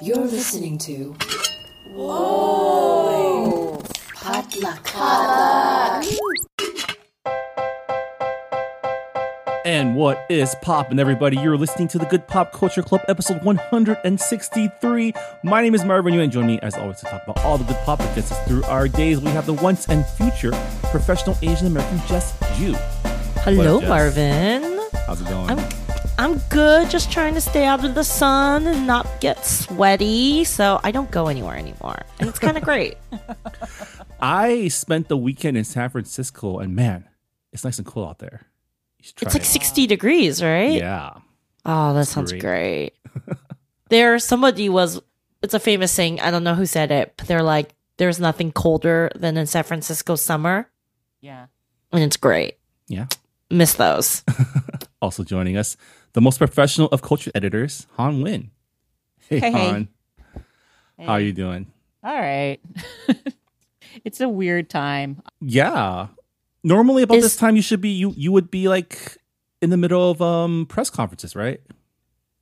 Yueh're listening to. Whoa! Potluck. And what is poppin', everybody? You're listening to the Good Pop Culture Club, episode 163. My name is Marvin. You and join me, as always, to talk about all the good pop that gets us through our days. We have the once and future professional Asian American Jess Ju. Hello, Jess? Marvin. How's it going? I'm I'm good. Just trying to stay out of the sun and not get sweaty, so I don't go anywhere anymore, and it's kind of great. I spent the weekend in San Francisco, and man, it's nice and cool out there. You should try It's like it. 60 degrees, right? Yeah. Oh, that sounds great. great. there, somebody was. It's a famous saying. I don't know who said it, but they're like, "There's nothing colder than in San Francisco summer," Yeah. and it's great. Yeah. Miss those. Also joining us, the most professional of culture editors, Hanh Nguyen. Hey, Hey, hey. Han. How are you doing? All right. it's a weird time. Yeah. Normally about Is- this time you should be you you would be like in the middle of um press conferences, right?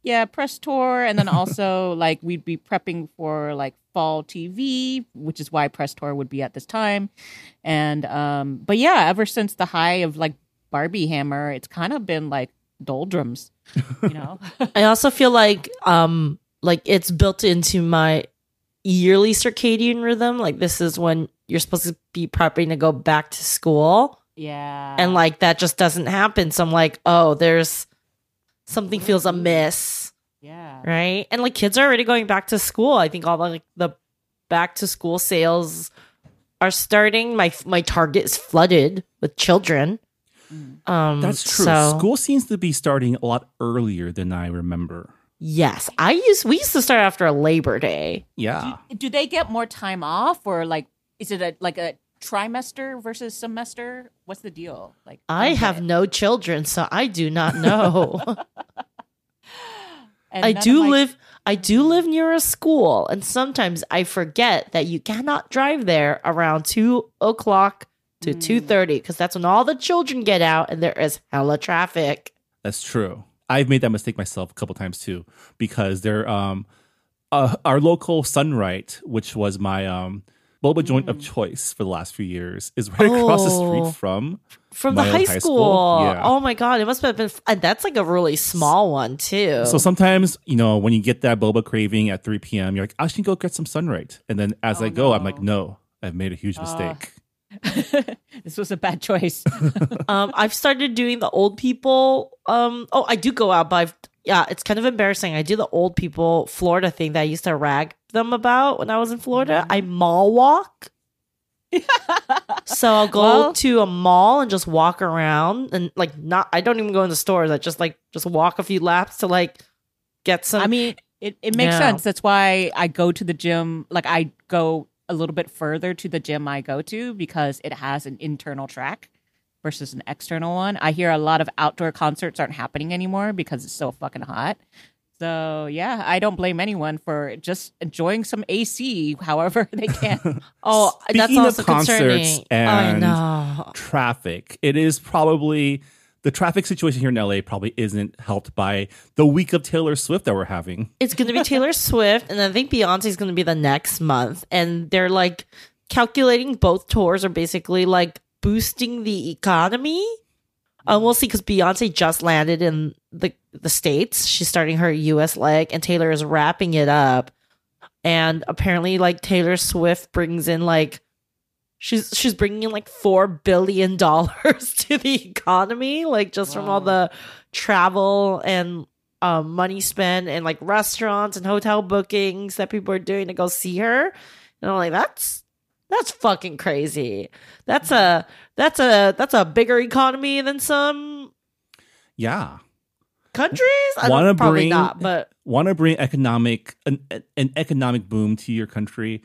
Yeah, press tour, and then also like we'd be prepping for like fall TV, which is why press tour would be at this time. And um, but yeah, ever since the high of like Barbie Hammer, it's kind of been like doldrums, you know. I also feel like um like it's built into my yearly circadian rhythm. Like this is when you're supposed to be prepping to go back to school. yeah, And like that just doesn't happen. So I'm like, oh, there's something feels amiss. yeah, Right. And like kids are already going back to school. I think all the like the back to school sales are starting. My my target is flooded with children. Um That's true. so- School seems to be starting a lot earlier than I remember. Yes. I used we used to start after a Labor Day. Yeah. do, do they get more time off, or like is it a like a trimester versus semester? What's the deal? Like I don't get have it. no children, so I do not know. And I none of do my- live I do live near a school, and sometimes I forget that you cannot drive there around two o'clock to Mm. two thirty because that's when all the children get out and there is hella traffic. That's true. I've made that mistake myself a couple times too because they're um uh, our local Sunright, which was my um boba joint of choice for the last few years, is right across the Oh. street from From My the high high school. school? Yeah. Oh my god, it must have been and that's like a really small one too. So sometimes, you know, when you get that boba craving at 3 p.m., you're like, I should go get some sunlight. And then as Oh, I go, I'm like, no, I've made a huge mistake. this was a bad choice. um I've started doing the old people um oh I do go out but I've, yeah it's kind of embarrassing I do the old people Florida thing that I used to rag them about when I was in Florida I mall walk so I'll go Well- to a mall and just walk around and like not I don't even go in the stores I just like just walk a few laps to like get some I mean, it, it makes Yeah. sense. That's why I go to the gym. Like I go a little bit further to the gym I go to because it has an internal track versus an external one. I hear a lot of outdoor concerts aren't happening anymore because it's so fucking hot. So yeah, I don't blame anyone for just enjoying some AC however they can. oh that's Speaking of also concerts concerning I and- know Traffic. It is probably the traffic situation here in LA probably isn't helped by the week of Taylor Swift that we're having. it's going to be Taylor Swift, and I think Beyonce's going to be the next month. And they're like calculating both tours are basically like boosting the economy. Um, we'll see because Beyonce just landed in the the states. She's starting her U.S. leg, and Taylor is wrapping it up. And apparently, like Taylor Swift brings in like she's she's bringing in like four billion dollars to the economy, like just from all the travel and um, money spent and like restaurants and hotel bookings that people are doing to go see her. And I'm like, that's that's fucking crazy. That's a that's a that's a bigger economy than some Yeah. countries. I Wanna probably bring- not, but Want to bring economic an, an economic boom to your country?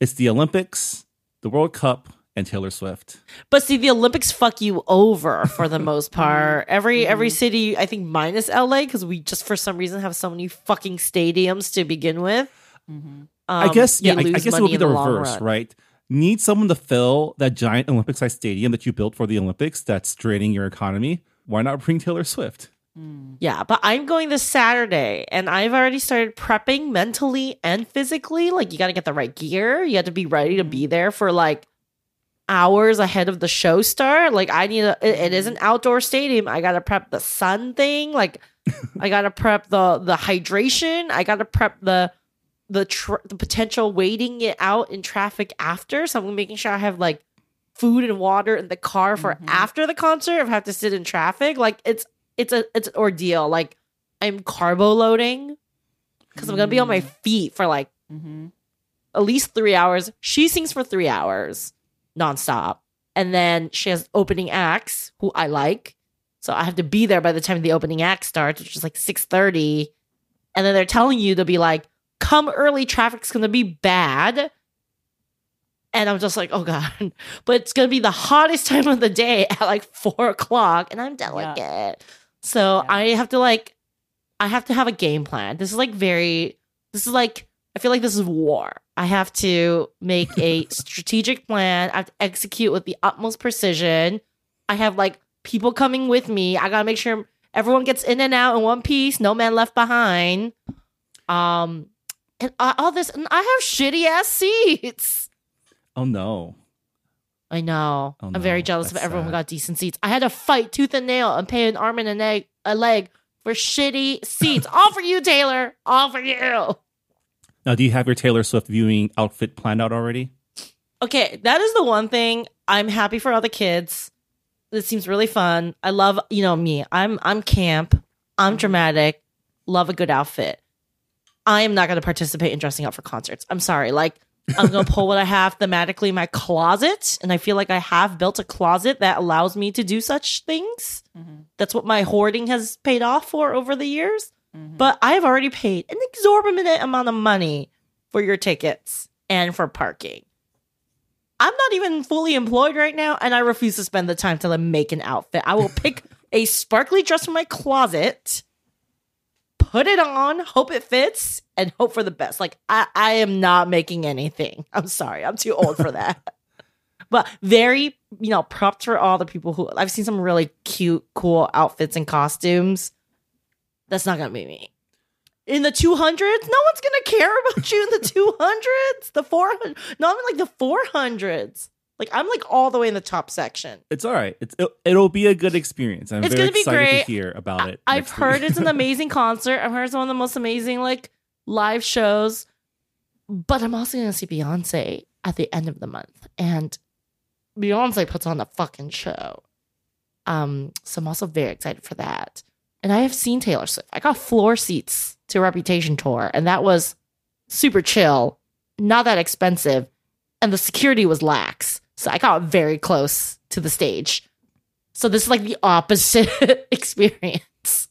It's the Olympics, the World Cup, and Taylor Swift. But see, the Olympics fuck you over for the most part. Every every city, I think, minus LA, because we just for some reason have so many fucking stadiums to begin with. Um, I guess yeah, I, I guess it would be in the reverse, right? Need someone to fill that giant Olympic sized stadium that you built for the Olympics that's draining your economy. Why not bring Taylor Swift? Mm. Yeah, but I'm going this Saturday and I've already started prepping mentally and physically. Like, you got to get the right gear. You have to be ready to be there for like hours ahead of the show start. Like, I need a, it, it is an outdoor stadium. I got to prep the sun thing. Like, I got to prep the, the hydration. I got to prep the, the, tr- the potential waiting it out in traffic after. So I'm making sure I have like food and water in the car for Mhm. after the concert if I have to sit in traffic. Like, it's, it's a it's an ordeal. Like I'm carbo loading because I'm gonna be on my feet for like Mm-hmm. at least three hours. She sings for three hours nonstop, and then she has opening acts who I like. So I have to be there by the time the opening act starts, which is like six thirty, and then they're telling you to be like, "Come early, traffic's gonna be bad." And I'm just like, oh god, but it's gonna be the hottest time of the day at like four o'clock, and I'm delicate, so Yeah. I have to like, I have to have a game plan. This is like very, this is like, I feel like this is war. I have to make a strategic plan. I have to execute with the utmost precision. I have like people coming with me. I gotta make sure everyone gets in and out in one piece, no man left behind. Um, and all this, and I have shitty ass seats. Oh no. I know. Oh, I'm very jealous of That's everyone who got decent seats. I had to fight tooth and nail and pay an arm and an egg, a leg for shitty seats. All for you, Taylor. All for you. Now, do you have your Taylor Swift viewing outfit planned out already? Okay, that is the one thing I'm happy for all the kids. This seems really fun. I love, you know, me. I'm I'm camp. I'm dramatic. Love a good outfit. I am not going to participate in dressing up for concerts. I'm sorry. Like I'm going to pull what I have thematically in my closet, and I feel like I have built a closet that allows me to do such things. Mhm. That's what my hoarding has paid off for over the years. Mhm. But I've already paid an exorbitant amount of money for your tickets and for parking. I'm not even fully employed right now, and I refuse to spend the time to like, make an outfit. I will pick a sparkly dress from my closet, put it on, hope it fits, and hope for the best. Like I, I am not making anything. I'm sorry, I'm too old for that. but very, you know, props for all the people who I've seen some really cute, cool outfits and costumes. That's not gonna be me. In the 200s, no one's gonna care about you in the 200s, the 400, not even like the 400s. Like I'm like all the way in the top section. It's all right. It's it'll, it'll be a good experience. I'm It's very gonna be excited great. to hear about it. I've heard week. it's an amazing concert. I've heard it's one of the most amazing like live shows. But I'm also gonna see Beyonce at the end of the month, and Beyonce puts on a fucking show. Um, so I'm also very excited for that. And I have seen Taylor Swift. I got floor seats to Reputation tour, and that was super chill, not that expensive, and the security was lax. So I got very close to the stage. So this is like the opposite experience.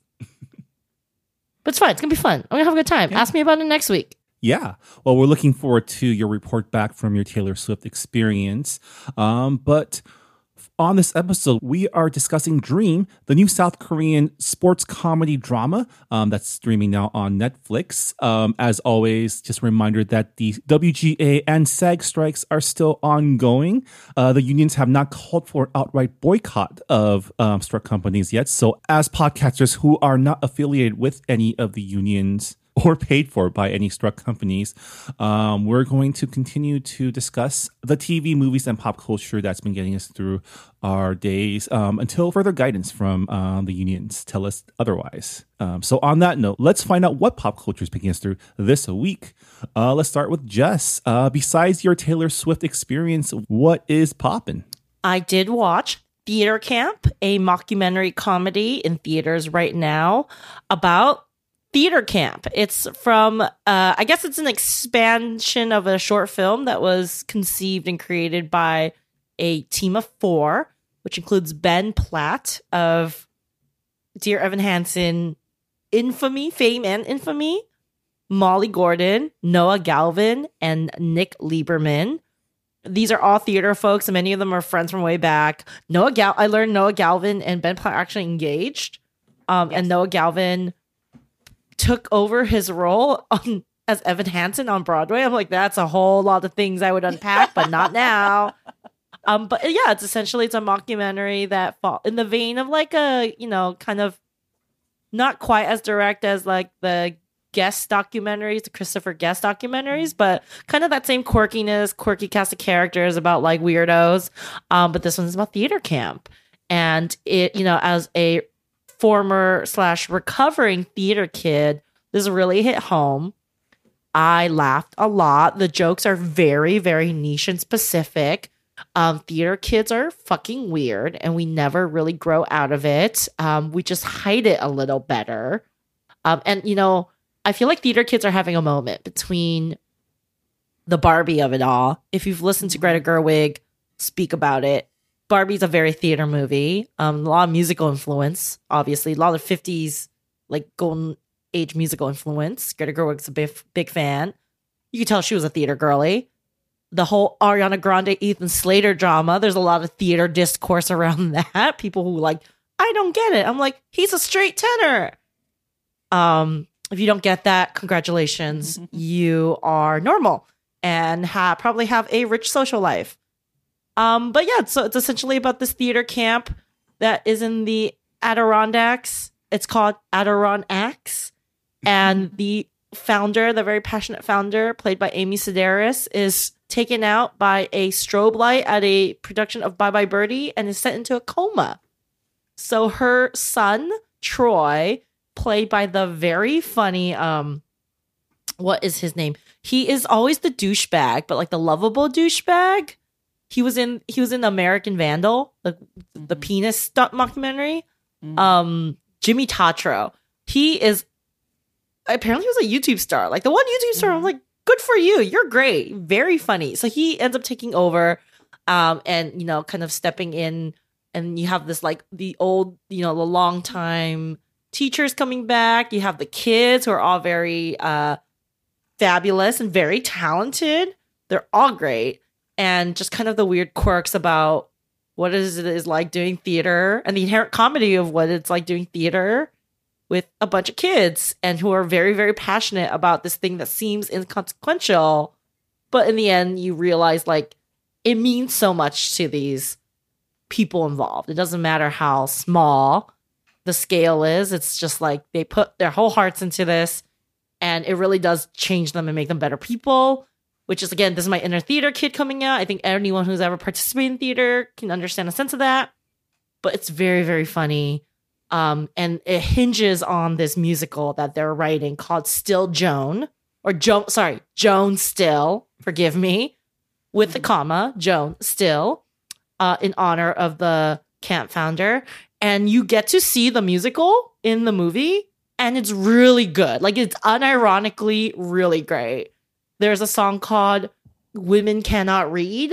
but it's fine. It's gonna be fun. I'm gonna have a good time. Yeah. Ask me about it next week. Yeah. Well, we're looking forward to your report back from your Taylor Swift experience. Um, but on this episode, we are discussing Dream, the new South Korean sports comedy drama um, that's streaming now on Netflix. Um, as always, just a reminder that the WGA and SAG strikes are still ongoing. Uh, the unions have not called for an outright boycott of um, struck companies yet. So, as podcasters who are not affiliated with any of the unions, or paid for by any struck companies. Um, we're going to continue to discuss the TV, movies, and pop culture that's been getting us through our days um, until further guidance from uh, the unions tell us otherwise. Um, so, on that note, let's find out what pop culture is picking us through this week. Uh, let's start with Jess. Uh, besides your Taylor Swift experience, what is poppin'? I did watch Theater Camp, a mockumentary comedy in theaters right now about theater camp. It's from, uh, I guess it's an expansion of a short film that was conceived and created by a team of four, which includes Ben Platt of Dear Evan Hansen, infamy, fame, and infamy, Molly Gordon, Noah Galvin, and Nick Lieberman these are all theater folks, and many of them are friends from way back. Noah Gal, I learned Noah Galvin and Ben Platt are actually engaged, um, and Noah Galvin took over his role on as Evan Hansen on Broadway. I'm like, that's a whole lot of things I would unpack, but not now. Um, but yeah, it's essentially it's a mockumentary that fall in the vein of like a you know kind of not quite as direct as like the guest documentaries, the Christopher Guest documentaries, but kind of that same quirkiness, quirky cast of characters about like weirdos. Um, but this one's about theater camp. And it, you know, as a former slash recovering theater kid, this really hit home. I laughed a lot. The jokes are very, very niche and specific. Um, theater kids are fucking weird, and we never really grow out of it. Um, we just hide it a little better. Um, and you know, I feel like theater kids are having a moment between the Barbie of it all. If you've listened to Greta Gerwig speak about it, Barbie's a very theater movie. Um, a lot of musical influence, obviously, a lot of fifties like golden age musical influence. Greta Gerwig's a big, big fan. You could tell she was a theater girly. The whole Ariana Grande, Ethan Slater drama, there's a lot of theater discourse around that. People who like, I don't get it. I'm like, he's a straight tenor. Um, if you don't get that, congratulations. you are normal and ha- probably have a rich social life. Um, but yeah, so it's essentially about this theater camp that is in the Adirondacks. It's called Adirondacks. And the founder, the very passionate founder, played by Amy Sedaris, is taken out by a strobe light at a production of Bye Bye Birdie and is sent into a coma. So her son, Troy, played by the very funny um what is his name? He is always the douchebag, but like the lovable douchebag. He was in he was in American Vandal, the the penis stunt documentary. Um Jimmy Tatro. He is apparently he was a YouTube star. Like the one YouTube star, I'm like, good for you. You're great. Very funny. So he ends up taking over um and you know, kind of stepping in and you have this like the old, you know, the long time teachers coming back. You have the kids who are all very uh fabulous and very talented. They're all great. And just kind of the weird quirks about what is it is like doing theater and the inherent comedy of what it's like doing theater with a bunch of kids and who are very, very passionate about this thing that seems inconsequential. But in the end, you realize like it means so much to these people involved. It doesn't matter how small the scale is. It's just like they put their whole hearts into this and it really does change them and make them better people. Which is again, this is my inner theater kid coming out. I think anyone who's ever participated in theater can understand a sense of that. But it's very, very funny. Um, and it hinges on this musical that they're writing called Still Joan, or Joan, sorry, Joan Still, forgive me, with the comma, Joan Still, uh, in honor of the camp founder. And you get to see the musical in the movie, and it's really good. Like, it's unironically really great. There's a song called Women Cannot Read.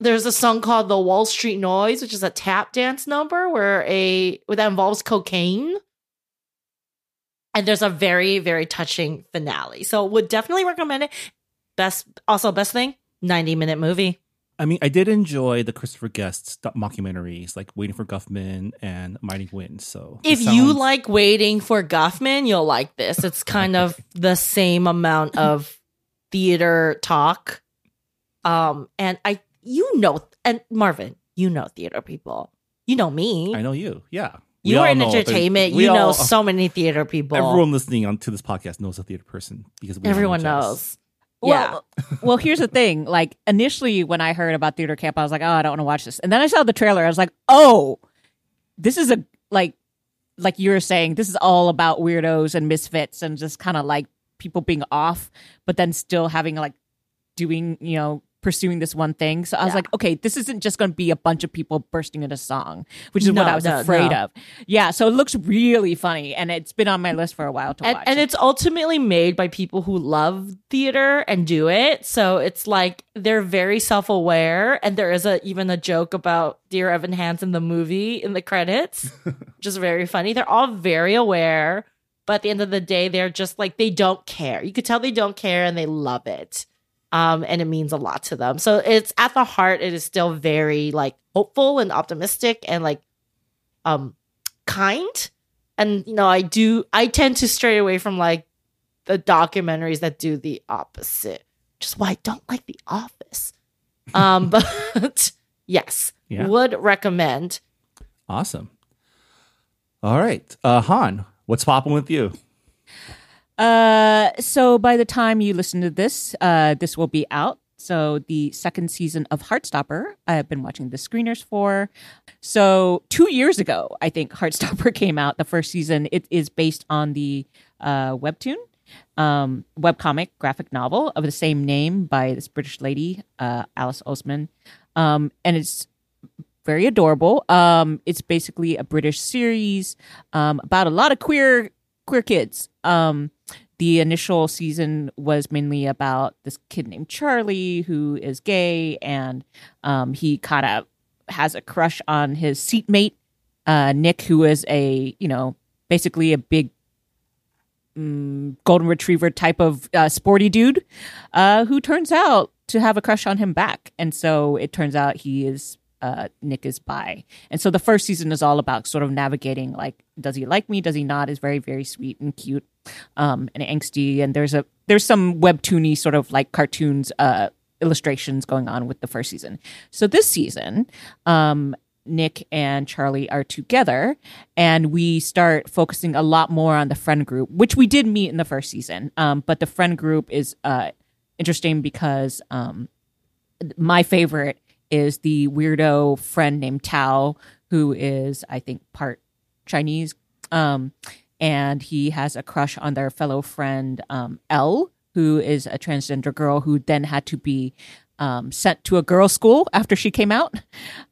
There's a song called The Wall Street Noise, which is a tap dance number where a that involves cocaine. And there's a very, very touching finale. So would definitely recommend it. Best also best thing, 90 minute movie. I mean, I did enjoy the Christopher Guest st- mockumentaries, like Waiting for Guffman and Mighty Wind. So, If you like waiting for Guffman, you'll like this. It's kind of the same amount of theater talk. Um, and I you know and Marvin, you know theater people. You know me. I know you, yeah, We You are in entertainment. You know so many theater people. Everyone listening on to this podcast knows a theater person because all Everyone Jess. Knows. Yeah. Well, well, here's the thing. Like initially, when I heard about theater camp, I was like, "Oh, I don't want to watch this." And then I saw the trailer. I was like, "Oh, this is a like, like you were saying, this is all about weirdos and misfits and just kind of like people being off, but then still having like doing, you know, pursuing this one thing." So I was Yeah. like, "Okay, this isn't just going to be a bunch of people bursting into song, which is what I was no, afraid no. of." Yeah, so it looks really funny, and it's been on my list for a while to and, watch. and it's ultimately made by people who love theater and do it. So it's like they're very self aware, and there is a even a joke about Dear Evan Hansen the movie in the credits, which is very funny. They're all very aware, but at the end of the day, they're just like they don't care. You could tell they don't care, and they love it. Um, and it means a lot to them. So it's at the heart, it is still very like hopeful and optimistic and like um kind and you know i do i tend to stray away from like the documentaries that do the opposite which is why i don't like the office um but yes Yeah. would recommend Awesome. All right, uh, Hanh, what's popping with you? Uh, so by the time you listen to this, uh, this will be out. So the second season of Heartstopper, I have been watching the screeners for. So two years ago, I think Heartstopper came out. The first season. It is based on the uh, webtoon, um, webcomic graphic novel of the same name by this British lady, uh, Alice Oseman, um, and it's very adorable. Um, it's basically a British series um, about a lot of queer queer kids. Um, the initial season was mainly about this kid named Charlie who is gay and um, he kind of has a crush on his seatmate uh, Nick, who is a you know basically a big mm, golden retriever type of uh, sporty dude, uh, who turns out to have a crush on him back, and so it turns out he is uh, Nick is bi, And so the first season is all about sort of navigating like, does he like me? Does he not? Is very, very sweet and cute um, and angsty. And there's a there's some webtoony sort of like cartoons uh, illustrations going on with the first season. So this season, um, Nick and Charlie are together, and we start focusing a lot more on the friend group, which we did meet in the first season. Um, but the friend group is uh, interesting because um, my favorite is the weirdo friend named Tao, who is, I think, part Chinese. Um, and he has a crush on their fellow friend, um, Elle, who is a transgender girl who then had to be um, sent to a girls' school after she came out.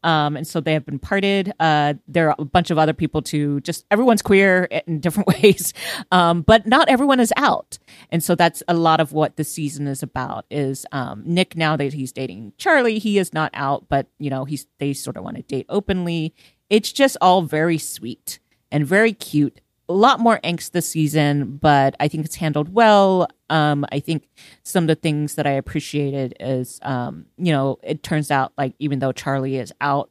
Um, and so they have been parted. Uh, there are a bunch of other people too. Just everyone's queer in different ways, um, but not everyone is out. And so that's a lot of what the season is about. Is um, Nick now that he's dating Charlie, he is not out, but you know he's they sort of want to date openly. It's just all very sweet and very cute a lot more angst this season, but I think it's handled well. Um, I think some of the things that I appreciated is, um, you know, it turns out like even though Charlie is out,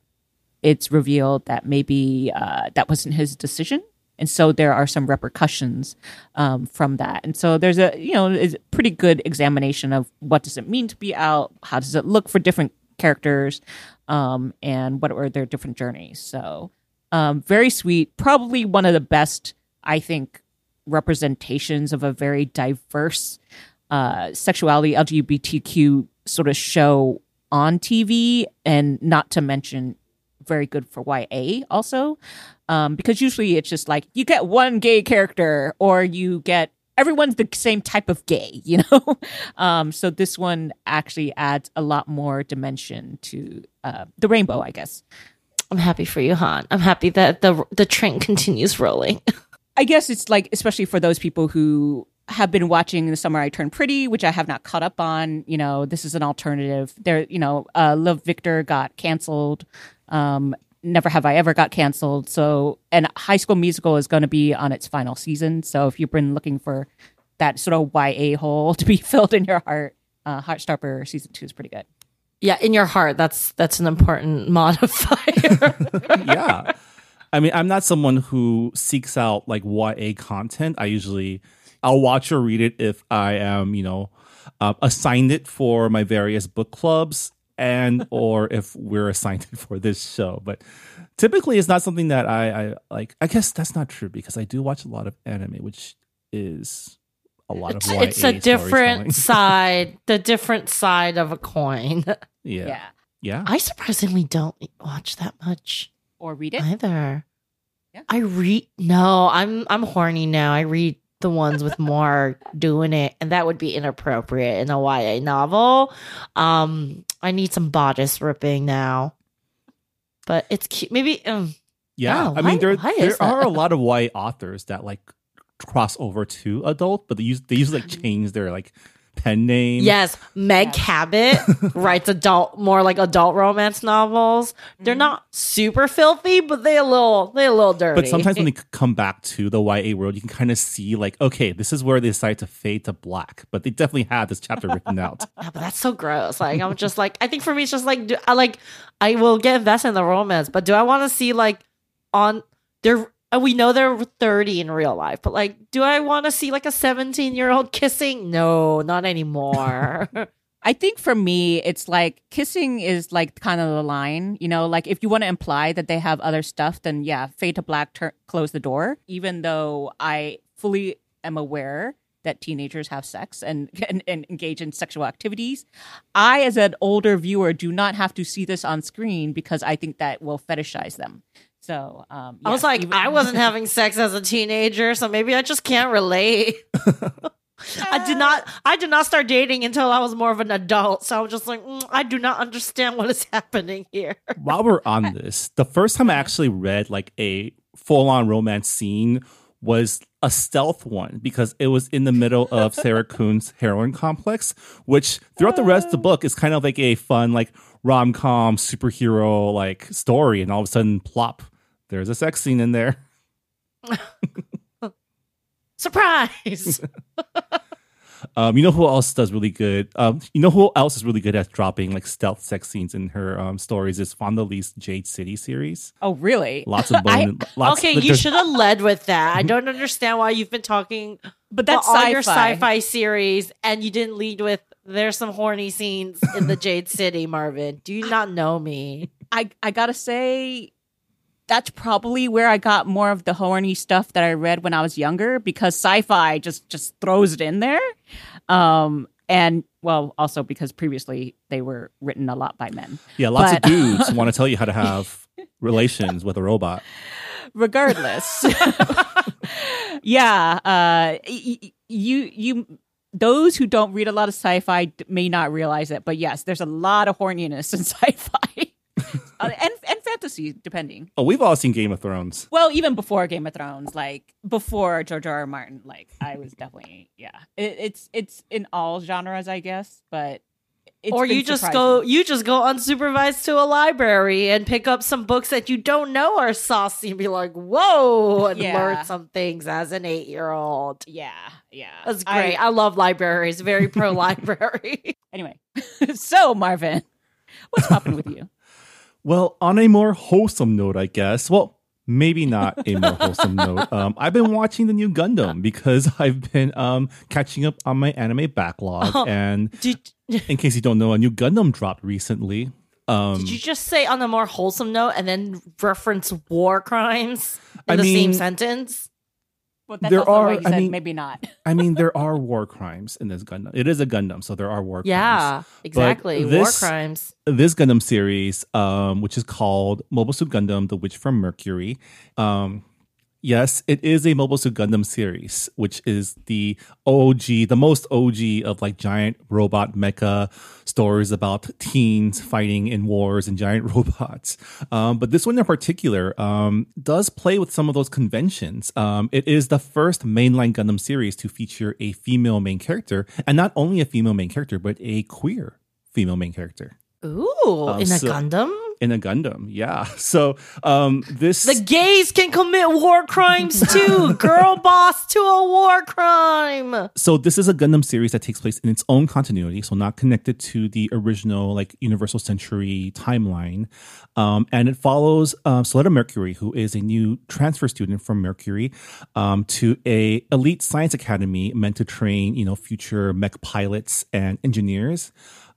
it's revealed that maybe uh, that wasn't his decision. And so there are some repercussions um, from that. And so there's a, you know, pretty good examination of what does it mean to be out? How does it look for different characters? Um, and what are their different journeys? So um, very sweet. Probably one of the best I think, representations of a very diverse uh, sexuality, LGBTQ sort of show on TV, and not to mention very good for YA also. Um, because usually it's just like you get one gay character or you get everyone's the same type of gay, you know? um, so this one actually adds a lot more dimension to uh, the rainbow, I guess. I'm happy for you, Hanh. I'm happy that the the train continues rolling. I guess it's like, especially for those people who have been watching The Summer I Turned Pretty, which I have not caught up on. You know, this is an alternative. There, you know, uh, Love Victor got canceled. Um, Never Have I Ever got canceled. So, and High School Musical is going to be on its final season. So, if you've been looking for that sort of YA hole to be filled in your heart, uh, Heartstopper season two is pretty good. Yeah, in your heart. That's that's an important modifier. yeah. I mean, I'm not someone who seeks out like YA content. I usually I'll watch or read it if I am, you know, uh, assigned it for my various book clubs and or if we're assigned it for this show. But typically, it's not something that I, I like. I guess that's not true because I do watch a lot of anime, which is a lot it's, of YA it's a different side, the different side of a coin. yeah. Yeah. Yeah. I surprisingly don't watch that much Or read it. either. Yeah. I read no, I'm I'm horny now. I read the ones with more doing it, and that would be inappropriate in a YA novel. Um, I need some bodice ripping now, but it's cute. Maybe um, Yeah, Oh, I why- mean there why there is that? are a lot of YA authors that like cross over to adult, but they use they usually like change their like pen name. yes, Meg Yes. Cabot writes adult, more like adult romance novels. They're Mhm. not super filthy, but they a little they a little dirty. But sometimes when they come back to the YA world, you can kind of see like, okay, this is where they decide to fade to black. But they definitely had this chapter written out. Yeah, but that's so gross. Like I'm just like I think for me it's just like do, I like I will get invested in the romance, but do I want to see like on they're and we know they're 30 in real life, but like do I want to see like a 17 year old kissing? No, not anymore. I think for me, it's like kissing is like kind of the line, you know, like if you want to imply that they have other stuff, then yeah, fade to black, tur- close the door. Even though I fully am aware that teenagers have sex and, and, and engage in sexual activities, I, as an older viewer, do not have to see this on screen because I think that will fetishize them. So um, I was like, even- I wasn't having sex as a teenager, so maybe I just can't relate. I did not. I did not start dating until I was more of an adult. So I was just like, mm, I do not understand what is happening here. While we're on this, the first time I actually read like a full on romance scene was a stealth one because it was in the middle of Sarah Kuhn's heroine complex, which throughout the rest of the book is kind of like a fun, like rom com superhero like story, and all of a sudden, plop, there's a sex scene in there. Surprise! Um, you know who else does really good? Um, you know who else is really good at dropping like stealth sex scenes in her um, stories is Fonda Lee's Jade City series. oh, really? Lots of I- bone. lots, okay, you should have led with that. I don't understand why you've been talking But that's about all your sci-fi. sci-fi series and you didn't lead with there's some horny scenes in the Jade City, Marvin. Do you not know me? I I gotta say, that's probably where I got more of the horny stuff that I read when I was younger because sci-fi just just throws it in there. Um, and well, also because previously they were written a lot by men. Yeah, lots But- of dudes want to tell you how to have relations with a robot. Regardless, yeah, uh, you you. Those who don't read a lot of sci-fi may not realize it, but yes, there's a lot of horniness in sci-fi Uh, and and fantasy, depending. Oh, we've all seen Game of Thrones. Well, even before Game of Thrones, like before George R. R. Martin, like I was definitely yeah. It, it's it's in all genres, I guess, but it's or you just surprising. go you just go unsupervised to a library and pick up some books that you don't know are saucy and be like, whoa, and Yeah. learn some things as an eight year old. Yeah, yeah. That's I- great. I, love libraries. Very pro library. anyway, so Marvin, what's popping with you? Well, on a more wholesome note, I guess. Well, maybe not a more wholesome note. Um, I've been watching the new Gundam because I've been um, catching up on my anime backlog. Oh. And did, in case you don't know, a new Gundam dropped recently. Um, did you just say on a more wholesome note and then reference war crimes in I the same sentence? That's There also are- I mean- maybe not. I mean, there are war crimes in this Gundam. It is a Gundam, so there are war crimes. Yeah, exactly. War this- crimes. this Gundam series, um, which is called Mobile Suit Gundam: The Witch from Mercury. Um, yes, it is a Mobile Suit Gundam series, which is the OG, the most OG of like giant robot mecha stories about teens fighting in wars and giant robots. Um, but this one in particular um, does play with some of those conventions. Um, it is the first mainline Gundam series to feature a female main character, and not only a female main character, but a queer female main character Ooh, in a so- Gundam? In a Gundam. Yeah. So um this The gays can commit war crimes too. Girl boss to a war crime. so this is a Gundam series that takes place in its own continuity, so not connected to the original like Universal Century timeline. Um, and it follows um, Suletta Mercury, who is a new transfer student from Mercury um, to a elite science academy meant to train you know future mech pilots and engineers.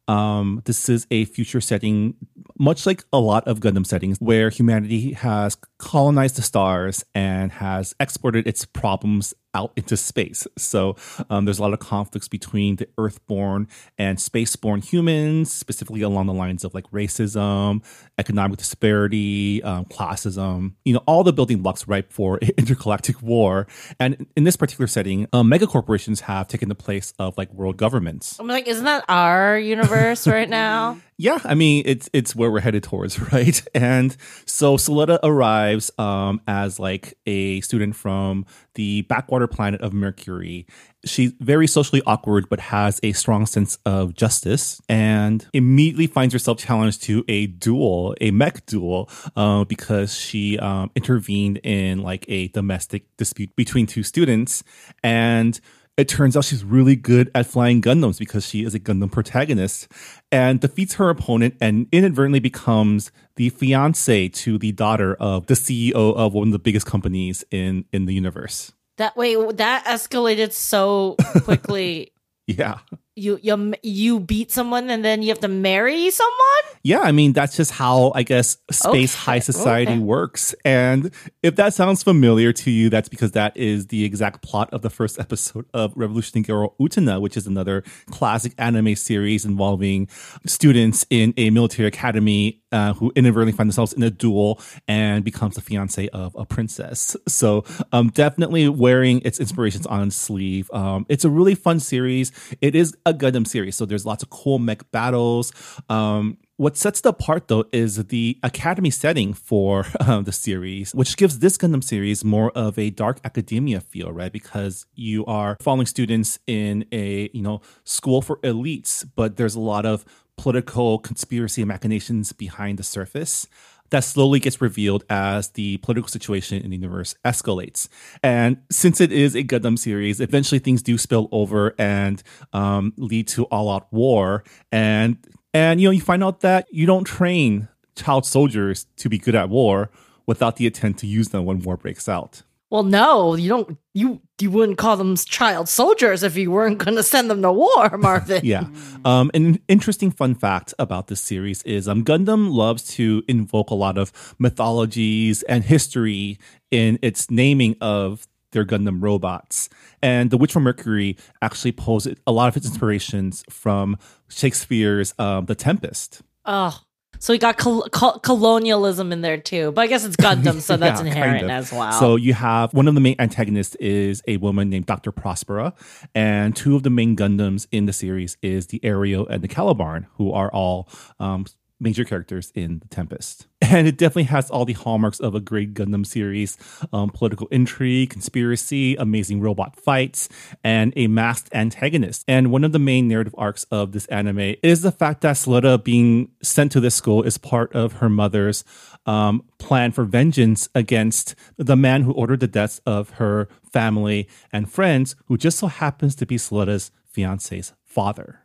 Um, this is a future setting, much like a lot of Gundam settings, where humanity has colonized the stars and has exported its problems out into space. So um, there's a lot of conflicts between the Earthborn and spaceborn humans, specifically along the lines of like racism, economic disparity, um, classism. You know, all the building blocks ripe for intergalactic war. And in this particular setting, um, mega corporations have taken the place of like world governments. I'm like, isn't that our universe right now? Yeah, I mean it's it's where we're headed towards, right? And so Suletta arrives um, as like a student from the backwater planet of Mercury. She's very socially awkward, but has a strong sense of justice, and immediately finds herself challenged to a duel, a mech duel, uh, because she um, intervened in like a domestic dispute between two students, and it turns out she's really good at flying Gundams because she is a Gundam protagonist and defeats her opponent and inadvertently becomes the fiance to the daughter of the CEO of one of the biggest companies in in the universe. That way, that escalated so quickly. Yeah. You you you beat someone and then you have to marry someone. Yeah, I mean that's just how I guess space Okay, high society okay. works. And if that sounds familiar to you, that's because that is the exact plot of the first episode of Revolutionary Girl Utena, which is another classic anime series involving students in a military academy uh, who inadvertently find themselves in a duel and becomes the fiance of a princess. So um, definitely wearing its inspirations on sleeve. Um, it's a really fun series. It is a Gundam series, so there's lots of cool mech battles. Um, what sets it apart, though, is the academy setting for uh, the series, which gives this Gundam series more of a dark academia feel, right? Because you are following students in a you know school for elites, but there's a lot of political conspiracy machinations behind the surface that slowly gets revealed as the political situation in the universe escalates. And since it is a Gundam series, eventually things do spill over and um, lead to all-out war. And and you know you find out that you don't train child soldiers to be good at war without the intent to use them when war breaks out. Well, no, you don't. You you wouldn't call them child soldiers if you weren't going to send them to war, Marvin. Yeah. Um, an interesting fun fact about this series is um, Gundam loves to invoke a lot of mythologies and history in its naming of their Gundam robots. And The Witch from Mercury actually pulls a lot of its inspirations from Shakespeare's um, The Tempest. Oh, so we got col- col- colonialism in there too, but I guess it's Gundam, so that's Yeah, inherent kind of. as well. So you have one of the main antagonists is a woman named Dr. Prospera, and two of the main Gundams in the series is the Aerial and the Calibarn, who are all um, major characters in the Tempest. And it definitely has all the hallmarks of a great Gundam series: um, political intrigue, conspiracy, amazing robot fights, and a masked antagonist. And one of the main narrative arcs of this anime is the fact that Suletta being sent to this school is part of her mother's um, plan for vengeance against the man who ordered the deaths of her family and friends, who just so happens to be Suletta's fiance's father.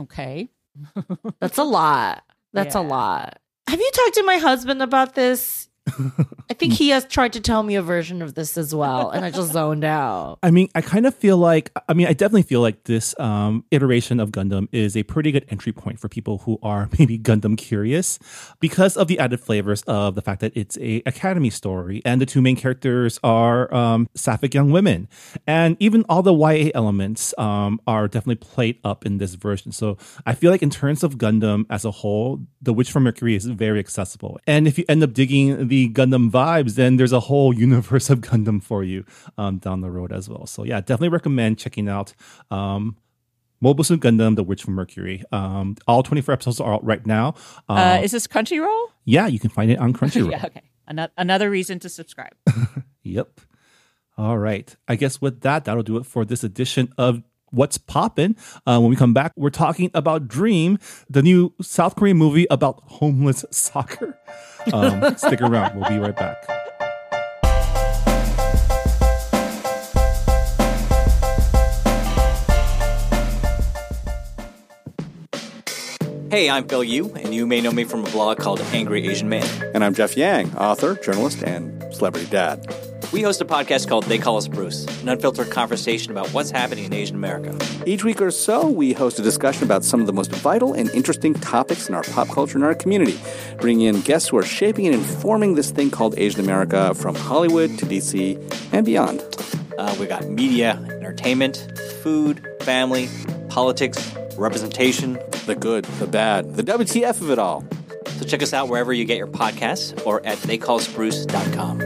Okay. that's a lot. That's a lot. Have you talked to my husband about this? I think he has tried to tell me a version of this as well, and I just zoned out. I mean, I kind of feel like, I mean, I definitely feel like this um, iteration of Gundam is a pretty good entry point for people who are maybe Gundam curious because of the added flavors of the fact that it's a academy story and the two main characters are um, sapphic young women. And even all the YA elements um, are definitely played up in this version. So I feel like in terms of Gundam as a whole, The Witch from Mercury is very accessible. And if you end up digging the Gundam vibes, then there's a whole universe of Gundam for you um, down the road as well. So yeah, definitely recommend checking out um, Mobile Suit Gundam: The Witch from Mercury. Um, all 24 episodes are out right now. Um, Uh, is this Crunchyroll? yeah, you can find it on Crunchyroll. yeah. Okay. Ano- another reason to subscribe. Yep. All right. I guess with that, that'll do it for this edition of What's Poppin'. Uh, when we come back, we're talking about Dream, the new South Korean movie about homeless soccer. Um, stick around. We'll be right back. Hey, I'm Phil Yu, and you may know me from a blog called Angry Asian Man. And I'm Jeff Yang, author, journalist, and celebrity dad. We host a podcast called They Call Us Bruce, an unfiltered conversation about what's happening in Asian America. Each week or so, we host a discussion about some of the most vital and interesting topics in our pop culture and our community, bringing in guests who are shaping and informing this thing called Asian America from Hollywood to DC and beyond. Uh, we got media, entertainment, food, family, politics, representation. The good, the bad, the WTF of it all. So check us out wherever you get your podcasts or at theycallusbruce.com.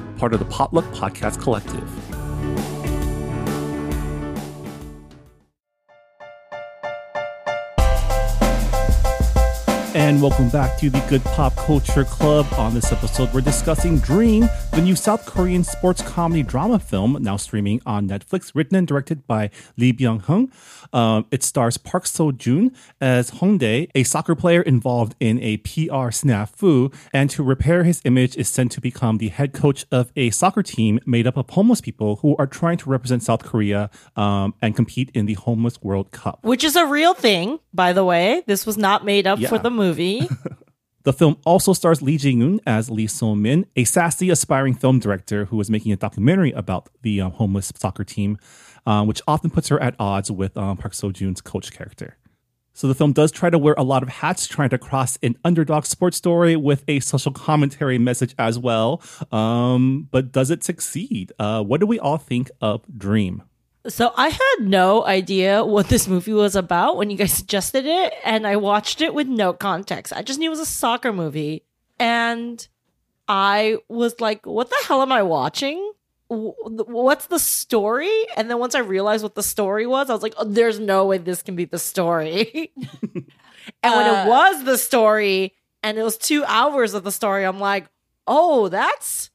Part of the Potluck Podcast Collective. And welcome back to the Good Pop Culture Club. On this episode, we're discussing Dream, the new South Korean sports comedy drama film now streaming on Netflix, written and directed by Lee Byeong-heon. Um, it stars Park Seo Joon as Hongdae, a soccer player involved in a PR snafu, and to repair his image is sent to become the head coach of a soccer team made up of homeless people who are trying to represent South Korea um, and compete in the Homeless World Cup. Which is a real thing, by the way. This was not made up for the movie. The film also stars Lee Ji-eun as Lee So-min, a sassy, aspiring film director who is making a documentary about the um, homeless soccer team, um, which often puts her at odds with um, Park Seo-joon's coach character. So the film does try to wear a lot of hats, trying to cross an underdog sports story with a social commentary message as well. Um, but does it succeed? Uh, what do we all think of Dream? So I had no idea what this movie was about when you guys suggested it, and I watched it with no context. I just knew it was a soccer movie, and I was like, "What the hell am I watching? What's the story?" And then once I realized what the story was, I was like, oh, "There's no way this can be the story." and when Uh, it was the story, and it was two hours of the story, I'm like, "Oh, that's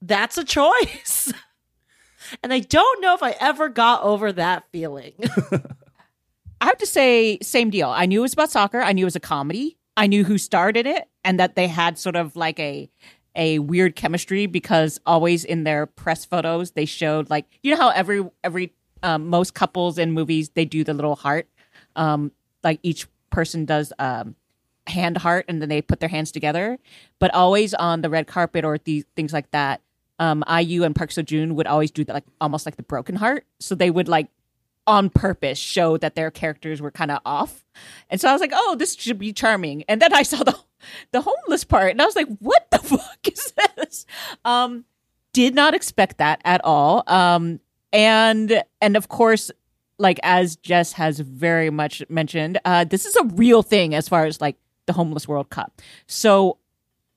that's a choice." And I don't know if I ever got over that feeling. I have to say, same deal. I knew it was about soccer. I knew it was a comedy. I knew who starred in it, and that they had sort of like a a weird chemistry because always in their press photos they showed like you know how every every um, most couples in movies they do the little heart, um, like each person does um, hand heart and then they put their hands together, but always on the red carpet or the, things like that. Um, IU and Park Seo would always do that, like almost like the broken heart. So they would like on purpose show that their characters were kind of off. And so I was like, oh, this should be charming. And then I saw the the homeless part and I was like, what the fuck is this? Um did not expect that at all. Um and and of course like as Jess has very much mentioned, uh this is a real thing as far as like the homeless world cup. So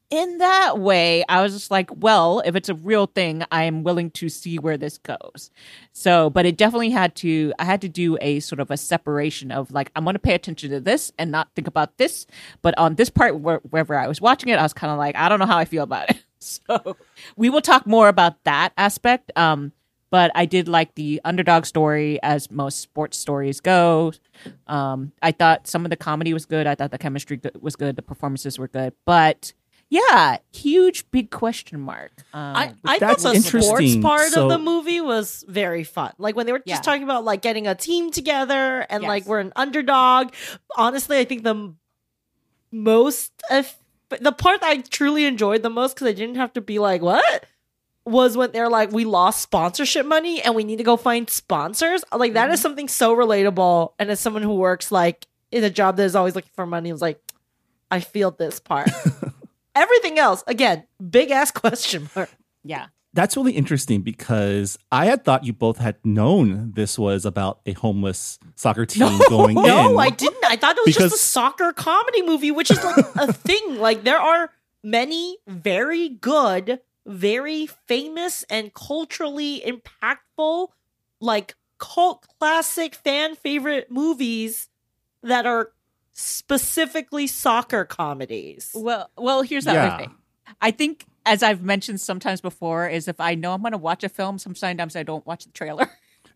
in that way, I was just like, well, if it's a real thing, I am willing to see where this goes. So, but it definitely had to, I had to do a sort of a separation of like, I'm going to pay attention to this and not think about this. But on this part, where, wherever I was watching it, I was kind of like, I don't know how I feel about it. So we will talk more about that aspect. Um, but I did like the underdog story as most sports stories go. Um, I thought some of the comedy was good. I thought the chemistry was good. The performances were good. But yeah, huge big question mark. Um, I, I thought the sports part So- of the movie was very fun. Like when they were just Yeah. talking about like getting a team together and like we're an underdog. Honestly, I think the most eff- the part that I truly enjoyed the most because I didn't have to be like, what? Was when they're like, we lost sponsorship money and we need to go find sponsors. Like that Mm-hmm. is something so relatable. And as someone who works like in a job that is always looking for money, I was like, I feel this part. Everything else, again, big ass question mark. yeah. That's really interesting because I had thought you both had known this was about a homeless soccer team going in. No, I didn't. I thought it was just a soccer comedy movie, which is like a thing. Like there are many very good, very famous and culturally impactful, like cult classic fan favorite movies that are specifically soccer comedies. Well, well, here's the Yeah. other thing. I think, as I've mentioned sometimes before, is if I know I'm going to watch a film, sometimes I don't watch the trailer.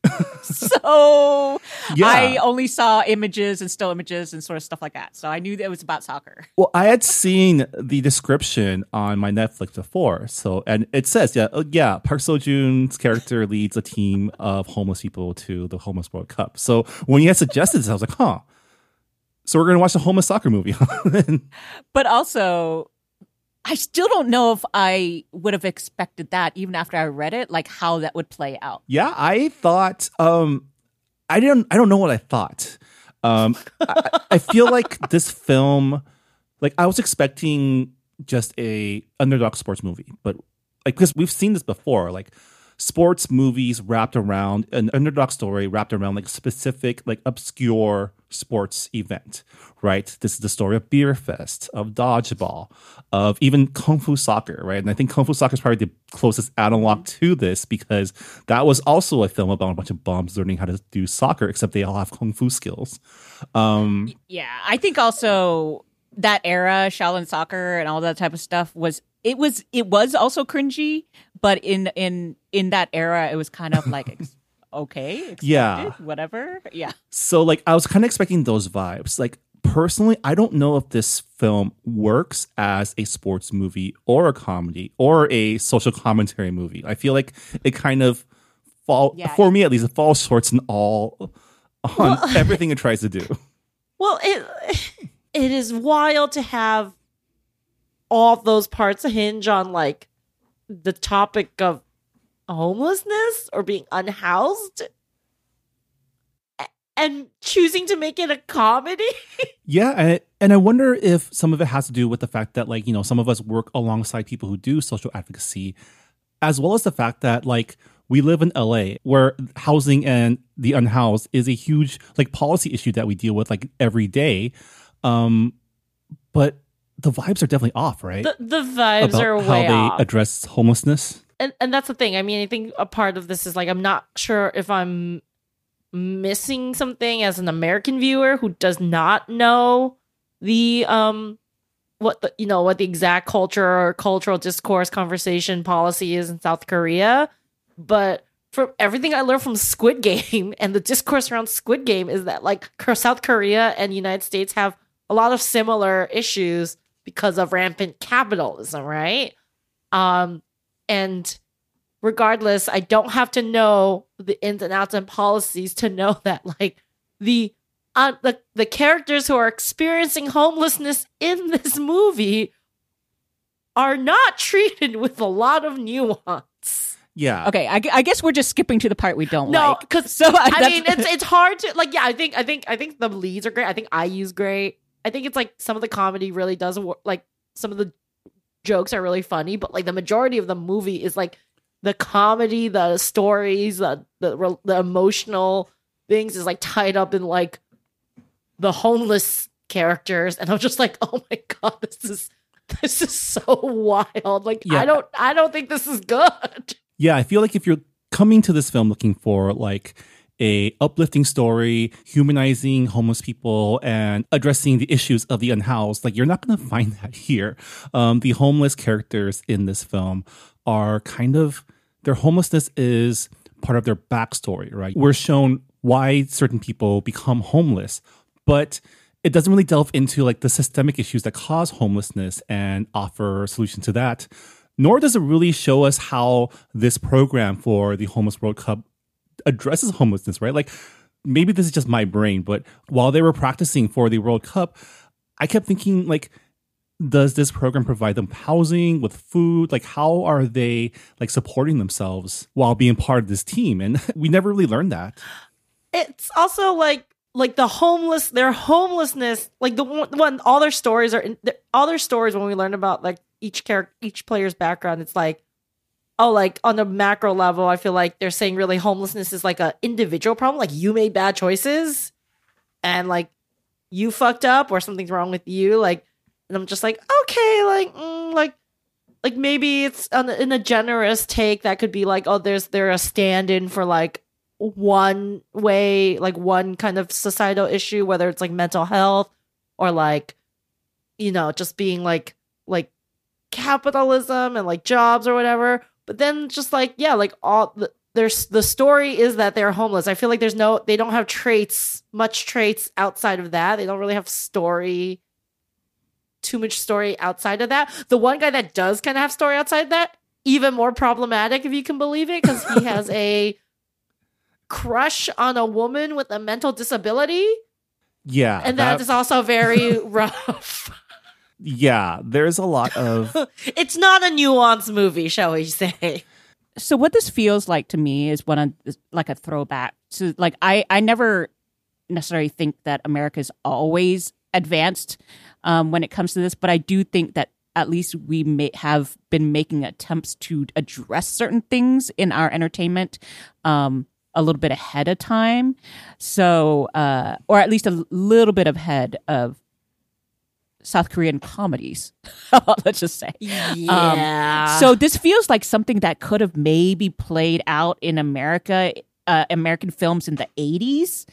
so Yeah. I only saw images and still images and sort of stuff like that. So I knew that it was about soccer. Well, I had seen the description on my Netflix before, so and it says, yeah, uh, yeah, Park Seo Joon's character leads a team of homeless people to the Homeless World Cup. So when you had suggested this, I was like, huh. So we're gonna watch the homeless soccer movie. But also, I still don't know if I would have expected that even after I read it, like how that would play out. yeah, I thought, um, I didn't, I don't know what I thought. Um, I, I feel like this film, like I was expecting just a underdog sports movie, but like because we've seen this before, like sports movies wrapped around an underdog story wrapped around like specific like obscure sports event right? This is the story of Beerfest of dodgeball of even kung fu soccer right? And i think kung fu soccer is probably the closest analog to this because that was also a film about a bunch of bums learning how to do soccer except they all have kung fu skills. Um Yeah, I think also that era, Shaolin soccer and all that type of stuff was it was it was also cringy, but in in in that era, it was kind of like okay, expected, Yeah. whatever, yeah. So like I was kind of expecting those vibes. Like personally, I don't know if this film works as a sports movie or a comedy or a social commentary movie. I feel like it kind of fall Yeah. for me at least it falls short in all on everything it tries to do. Well, it it is wild to have all those parts hinge on like the topic of homelessness or being unhoused and choosing to make it a comedy. Yeah, and, and I wonder if some of it has to do with the fact that like, you know, some of us work alongside people who do social advocacy as well as the fact that like we live in LA where housing and the unhoused is a huge like policy issue that we deal with like every day. Um but the vibes are definitely off, right? the, the vibes About are how way they off. address homelessness. And and that's the thing. I mean, I think a part of this is like I'm not sure if I'm missing something as an American viewer who does not know the um what the you know what the exact culture or cultural discourse conversation policy is in South Korea, but from everything I learned from Squid Game and the discourse around Squid Game is that like South Korea and United States have a lot of similar issues because of rampant capitalism, right? Um, and regardless, I don't have to know the ins and outs and policies to know that like the uh, the the characters who are experiencing homelessness in this movie are not treated with a lot of nuance. Yeah. Okay, I, I guess we're just skipping to the part we don't No, like. No, because So I, I mean, it's it's hard to like. Yeah, I think I think I think the leads are great. I think IU's great. I think it's like some of the comedy really does work. Like some of the jokes are really funny, but like the majority of the movie is like the comedy, the stories, the the, the emotional things is like tied up in like the homeless characters, and I'm just like, oh my god, this is this is so wild. Like Yeah. I don't I don't think this is good. Yeah, I feel like if you're coming to this film looking for like a uplifting story, humanizing homeless people and addressing the issues of the unhoused, like you're not going to find that here. Um, the homeless characters in this film are kind of their homelessness is part of their backstory, right? We're shown why certain people become homeless, but it doesn't really delve into like the systemic issues that cause homelessness and offer a solution to that nor does it really show us how this program for the Homeless World Cup addresses homelessness, right? Like maybe this is just my brain, but while they were practicing for the World Cup, I kept thinking like does this program provide them housing with food? Like how are they like supporting themselves while being part of this team? And we never really learned that. it's also like like the homeless their homelessness like the one, one all their stories are in all their stories when we learn about like each character each player's background it's like oh like on a macro level i feel like they're saying really homelessness is like a individual problem. Like you made bad choices and like you fucked up or something's wrong with you like and i'm just like okay like mm, like like maybe it's in a generous take that could be like oh there's they're a stand-in for like one way like one kind of societal issue whether it's like mental health or like you know just being like like capitalism and like jobs or whatever but then just like yeah like all the there's the story is that they're homeless. I feel like there's no they don't have traits much traits outside of that. They don't really have story too much story outside of that. The one guy that does kind of have story outside that even more problematic if you can believe it because he has a crush on a woman with a mental disability. Yeah. and that is also very rough yeah, there's a lot of it's not a nuanced movie shall we say so what this feels like to me is one of like a throwback to like I I never necessarily think that America is always advanced um, when it comes to this, but I do think that at least we may have been making attempts to address certain things in our entertainment um, a little bit ahead of time. So, uh, or at least a little bit ahead of South Korean comedies. Let's just say. Yeah. So this feels like something that could have maybe played out in America, uh, American films in the 80s,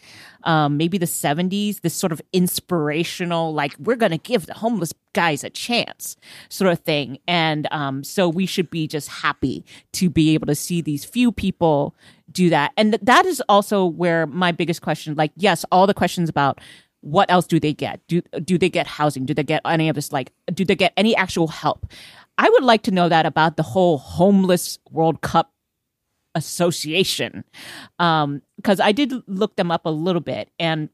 um, maybe the 70s, this sort of inspirational, like, we're going to give the homeless guys a chance sort of thing. And um, so we should be just happy to be able to see these few people do that. And th- that is also where my biggest question, like, yes, all the questions about what else do they get? Do do they get housing? Do they get any of this? Like, do they get any actual help? I would like to know that about the whole homeless World Cup association, Um because I did look them up a little bit, and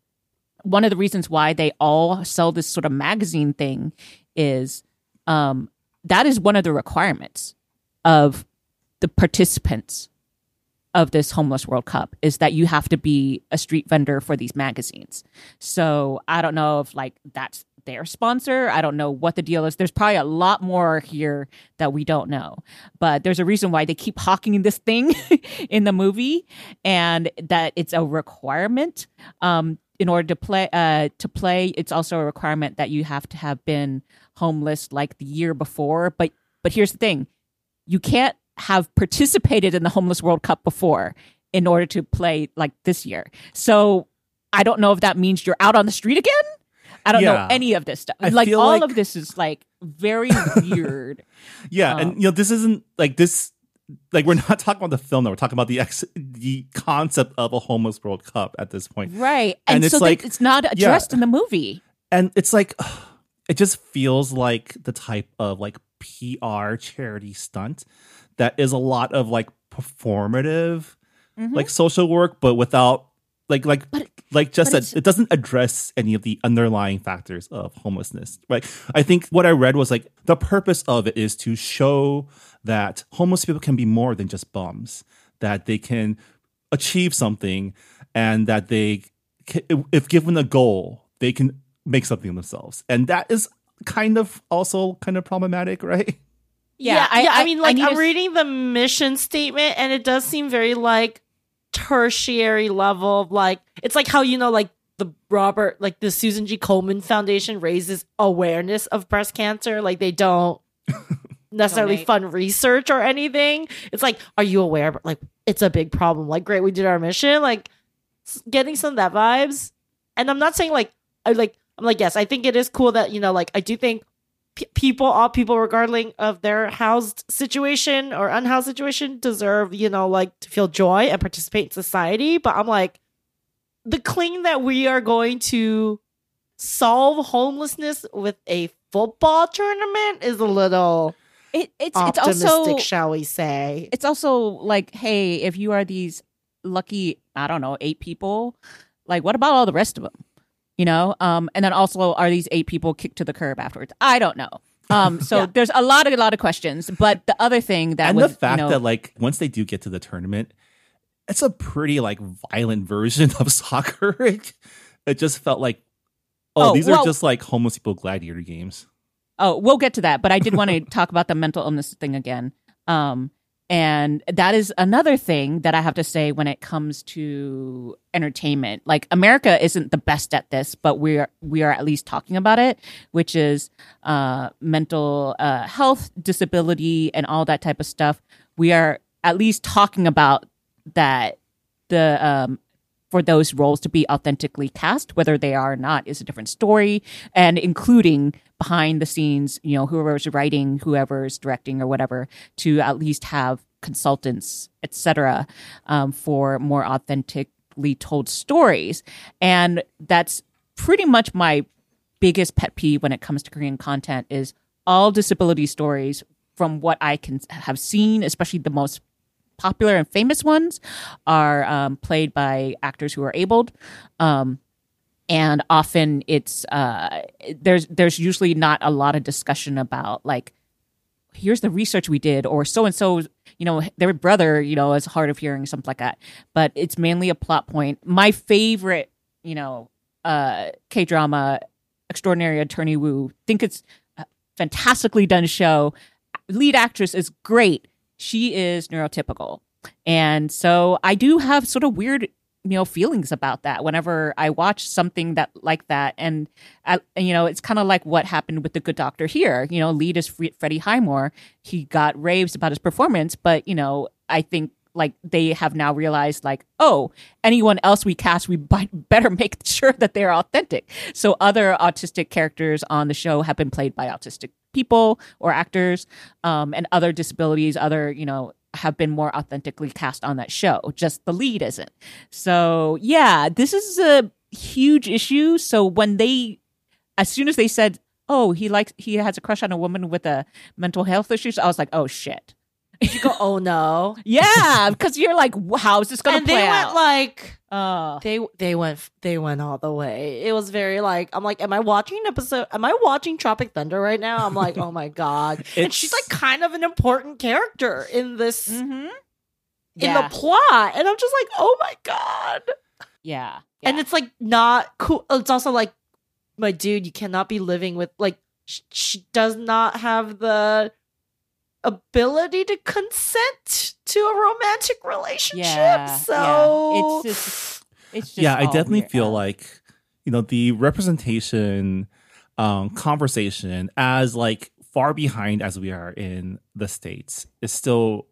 one of the reasons why they all sell this sort of magazine thing is um, that is one of the requirements of the participants of this homeless World Cup is that you have to be a street vendor for these magazines. So I don't know if like that's their sponsor. I don't know what the deal is. There's probably a lot more here that we don't know. But there's a reason why they keep hawking this thing in the movie and that it's a requirement. Um in order to play uh to play it's also a requirement that you have to have been homeless like the year before. But but here's the thing. You can't have participated in the homeless world cup before in order to play like this year. So i don't know if that means you're out on the street again. I don't know any of this stuff. I like all like- of this is like very weird. Yeah, and Um, you know this isn't like this. Like we're not talking about the film, though. We're talking about the ex- the concept of a homeless World Cup at this point, right. And and, it's so like- it's not addressed in the movie. And it's like it just feels like the type of like PR charity stunt that is a lot of like performative, Mhm. like social work, but without like like But like just that it doesn't address any of the underlying factors of homelessness. Right? I think what I read was like the purpose of it is to show that homeless people can be more than just bums, that they can achieve something, and that they, if given a goal, they can make something of themselves, and that is kind of also kind of problematic, right? Yeah, I- yeah. I, I- mean, like to s- reading the mission statement, and it does seem very like tertiary level. of, Like it's like how you know, like the Robert, like the Susan G. Komen Foundation raises awareness of breast cancer. Like they don't necessarily Donate. fund research or anything. It's like, are you aware? Like it's a big problem. Like great, we did our mission. Like getting some of that vibes. And I'm not saying like I like I'm like yes, I think it is cool that you know like I do think p- people, all people, regardless of their housed situation or unhoused situation, deserve, you know, like to feel joy and participate in society. But I'm like, the claim that we are going to solve homelessness with a football tournament is a little it, it's it's optimistic, also shall we say? it's also like hey if you are these lucky i don't know eight people like what about all the rest of them you know um and then also are these eight people kicked to the curb afterwards i don't know um so Yeah. there's a lot of a lot of questions but the other thing that and was the fact you know, that like once they do get to the tournament, it's a pretty like violent version of soccer. it, it just felt like, oh, Oh, these well- are just like homeless people gladiator games. Oh, we'll get to that, but I did want to talk about the mental illness thing again. Um, and that is another thing that I have to say when it comes to entertainment. Like America isn't the best at this, but we are we are at least talking about it, which is uh, mental uh, health, disability, and all that type of stuff. We are at least talking about that the um, for those roles to be authentically cast, whether they are or not, is a different story, and including behind the scenes, you know, whoever's writing, whoever's directing, or whatever, to at least have consultants, etc., um, for more authentically told stories, and that's pretty much my biggest pet peeve when it comes to Korean content is all disability stories from what I can have seen, especially the most popular and famous ones are um, played by actors who are abled. Um, and often it's uh, there's there's usually not a lot of discussion about like here's the research we did or so and so you know their brother you know is hard of hearing something like that but it's mainly a plot point my favorite you know uh k drama extraordinary attorney woo think it's fantastically done show. Lead actress is great. She is neurotypical. And so I do have sort of weird, you know, feelings about that whenever I watch something that like that. And, I, you know, it's kind of like what happened with the good doctor here. You know, lead is Freddie Highmore. He got raves about his performance, but, you know, I think like they have now realized like oh anyone else we cast we b- better make sure that they're authentic so other autistic characters on the show have been played by autistic people or actors um, and other disabilities other you know have been more authentically cast on that show. Just the lead isn't. So yeah this is a huge issue. So when they as soon as they said oh he likes he has a crush on a woman with a mental health issues i was like oh shit You go, oh no. yeah, because you're like, how is this going to and play they out? went like uh, they they went they went all the way. It was very like I'm like, am I watching an episode? Am I watching Tropic Thunder right now? I'm like, oh my god. and she's like kind of an important character in this mhm. in the plot, and I'm just like, oh my god. yeah, And it's like not cool. It's also like, my dude, you cannot be living with like sh- she does not have the ability to consent to a romantic relationship. Yeah, so yeah. It's just, it's just. yeah, I definitely weird. feel like you know the representation um conversation as like far behind as we are in the states is still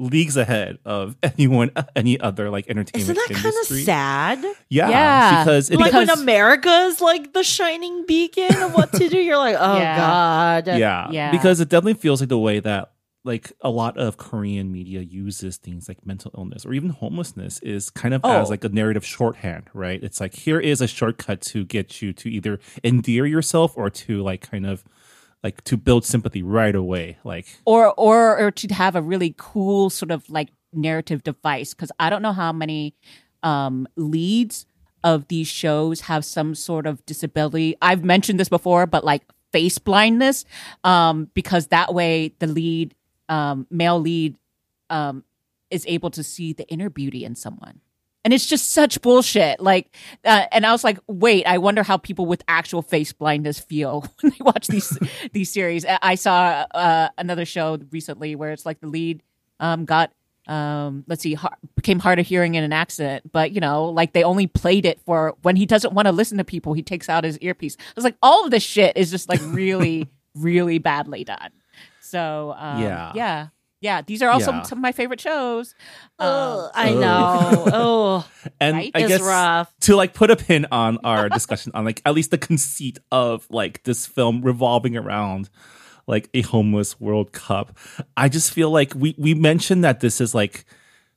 leagues ahead of anyone any other like entertainment isn't that kind of sad? Yeah, Yeah. because it like when Because- America is like the shining beacon of what to do, you're like, oh Yeah. god, yeah, Yeah. because it definitely feels like the way that like a lot of Korean media uses things like mental illness or even homelessness is kind of Oh. as like a narrative shorthand, right? It's like here is a shortcut to get you to either endear yourself or to like kind of like to build sympathy right away. Like or or or to have a really cool sort of like narrative device because I don't know how many um leads of these shows have some sort of disability. I've mentioned this before, but like face blindness, um, because that way the lead, um, male lead, um, is able to see the inner beauty in someone. And it's just such bullshit. Like, uh, and I was like, wait, I wonder how people with actual face blindness feel when they watch these these series. I saw uh, another show recently where it's like the lead um, got um, let's see, har- became hard of hearing in an accident, but you know, like they only played it for when he doesn't want to listen to people, he takes out his earpiece. I was like, all of this shit is just like really, really badly done. So um, Yeah. yeah, yeah. These are also Yeah. some of my favorite shows. Um, I know. Oh, and Right? I it's guess rough. to like put a pin on our discussion on like at least the conceit of like this film revolving around like a homeless World Cup. I just feel like we we mentioned that this is like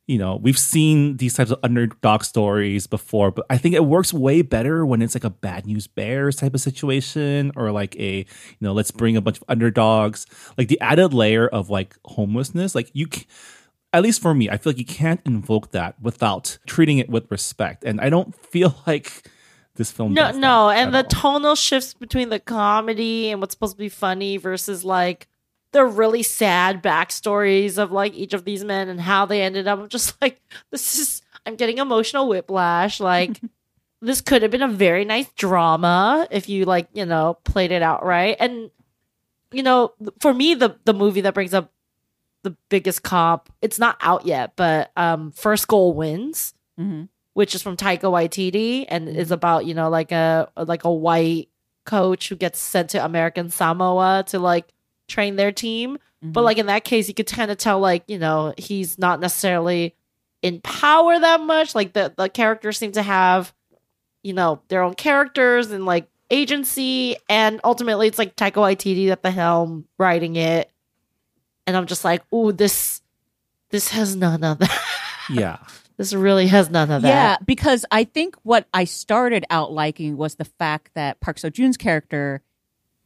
you know we've seen these types of underdog stories before, but I think it works way better when it's like a bad news bears type of situation or like a you know let's bring a bunch of underdogs like the added layer of like homelessness like you. At least for me, I feel like you can't invoke that without treating it with respect. And I don't feel like this film. no, does no, and the all. tonal shifts between the comedy and what's supposed to be funny versus like the really sad backstories of like each of these men and how they ended up. I'm just like, this is. I'm getting emotional whiplash. Like, this could have been a very nice drama if you like, you know, played it out right. And you know, for me, the the movie that brings up the biggest comp, it's not out yet, but um, First Goal Wins mhm. which is from Taika Waititi and is about you know like a like a white coach who gets sent to American Samoa to like train their team. But Mhm. like in that case, you could kind of tell like you know he's not necessarily in power that much. Like the the characters seem to have you know their own characters and like agency, and ultimately it's like Taika Waititi at the helm writing it. And I'm just like, ooh, this this has none of that. yeah, this really has none of that. Yeah, because I think what I started out liking was the fact that Park Seo Joon's character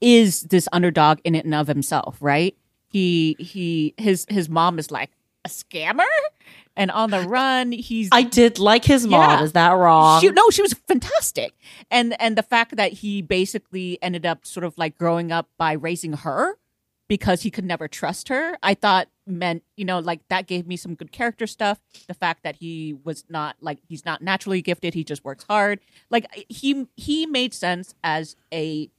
is this underdog in and of himself, right? He he his his mom is like a scammer and on the run he's I did like his mom. Yeah. Is that wrong? She, no, she was fantastic. And and the fact that he basically ended up sort of like growing up by raising her because he could never trust her, I thought meant, you know, like that gave me some good character stuff. The fact that he was not like he's not naturally gifted, he just works hard. Like he he made sense as a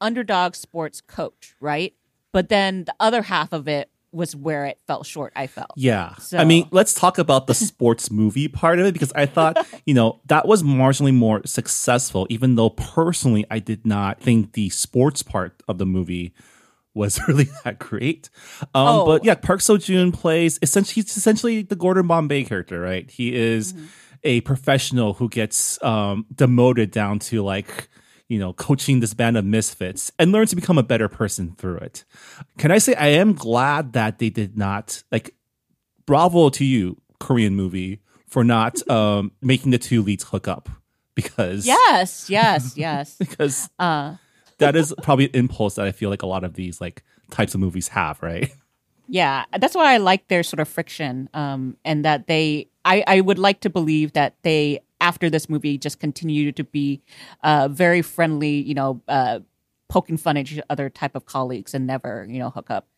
underdog sports coach, right? But then the other half of it was where it fell short. I felt. Yeah. So- I mean, let's talk about the sports movie part of it because I thought, you know, that was marginally more successful, even though personally I did not think the sports part of the movie was really that great. Um, Oh. But yeah, Park Seo Joon plays essentially, he's essentially the Gordon Bombay character, right? He is a professional who gets um, demoted down to like, you know, coaching this band of misfits and learn to become a better person through it. Can I say I am glad that they did not like bravo to you, Korean movie, for not um making the two leads hook up. Because Yes, yes, yes. because Uh, that is probably an impulse that I feel like a lot of these like types of movies have, right? Yeah, that's why I like their sort of friction, um, and that they. I, I would like to believe that they, after this movie, just continued to be uh, very friendly. You know, uh, poking fun at each other type of colleagues, and never, you know, hook up.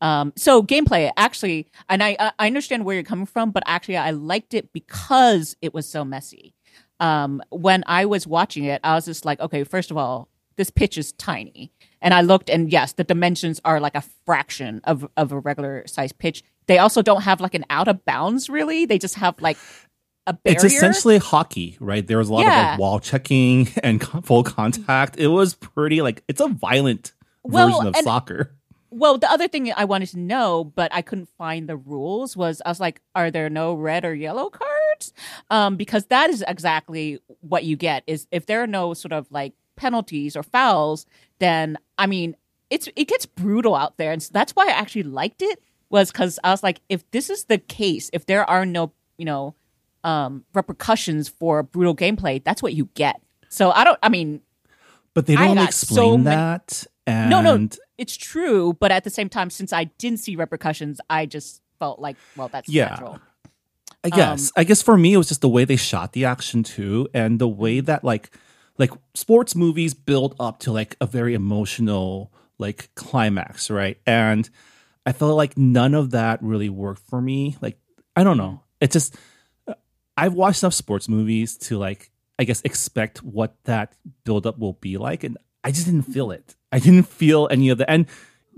Um, so gameplay, actually, and I I understand where you're coming from, but actually, I liked it because it was so messy. Um, when I was watching it, I was just like, okay, first of all, this pitch is tiny. And I looked, and yes, the dimensions are like a fraction of, of a regular size pitch. They also don't have like an out of bounds, really. They just have like a barrier. It's essentially hockey, right? There was a lot of like wall checking and full contact. It was pretty like it's a violent Well, version of and- soccer. Well, the other thing I wanted to know, but I couldn't find the rules, was I was like, are there no red or yellow cards? Um, because that is exactly what you get. Is if there are no sort of like penalties or fouls, then I mean, it's it gets brutal out there, and so that's why I actually liked it. Was because I was like, if this is the case, if there are no you know um, repercussions for brutal gameplay, that's what you get. So I don't. I mean, But they don't explain so many- that. And no, no, it's true. But at the same time, since I didn't see repercussions, I just felt like, well, that's Yeah. natural. I guess. I guess for me, it was just the way they shot the action too, and the way that like like sports movies build up to like a very emotional like climax, right? And I felt like none of that really worked for me. Like I don't know. It just I've watched enough sports movies to like I guess expect what that buildup will be like, and I just didn't feel it. I didn't feel any of the and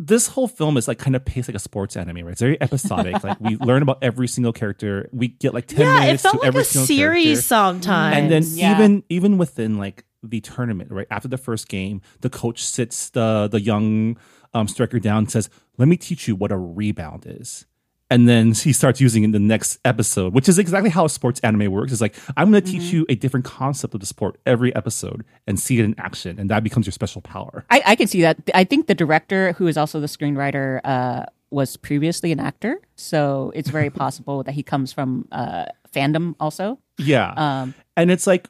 this whole film is like kind of paced like a sports anime, right? It's very episodic. like we learn about every single character. We get like ten Yeah, it felt to like every a series character. sometimes. And then Yeah. even even within like the tournament, right after the first game, the coach sits the the young um, striker down and says, "Let me teach you what a rebound is." And then he starts using it in the next episode, which is exactly how sports anime works. It's like I'm going to teach you a different concept of the sport every episode and see it in action, and that becomes your special power. I, I can see that. I think the director, who is also the screenwriter, uh, was previously an actor, so it's very possible that he comes from uh, fandom also. Yeah, Um, and it's like,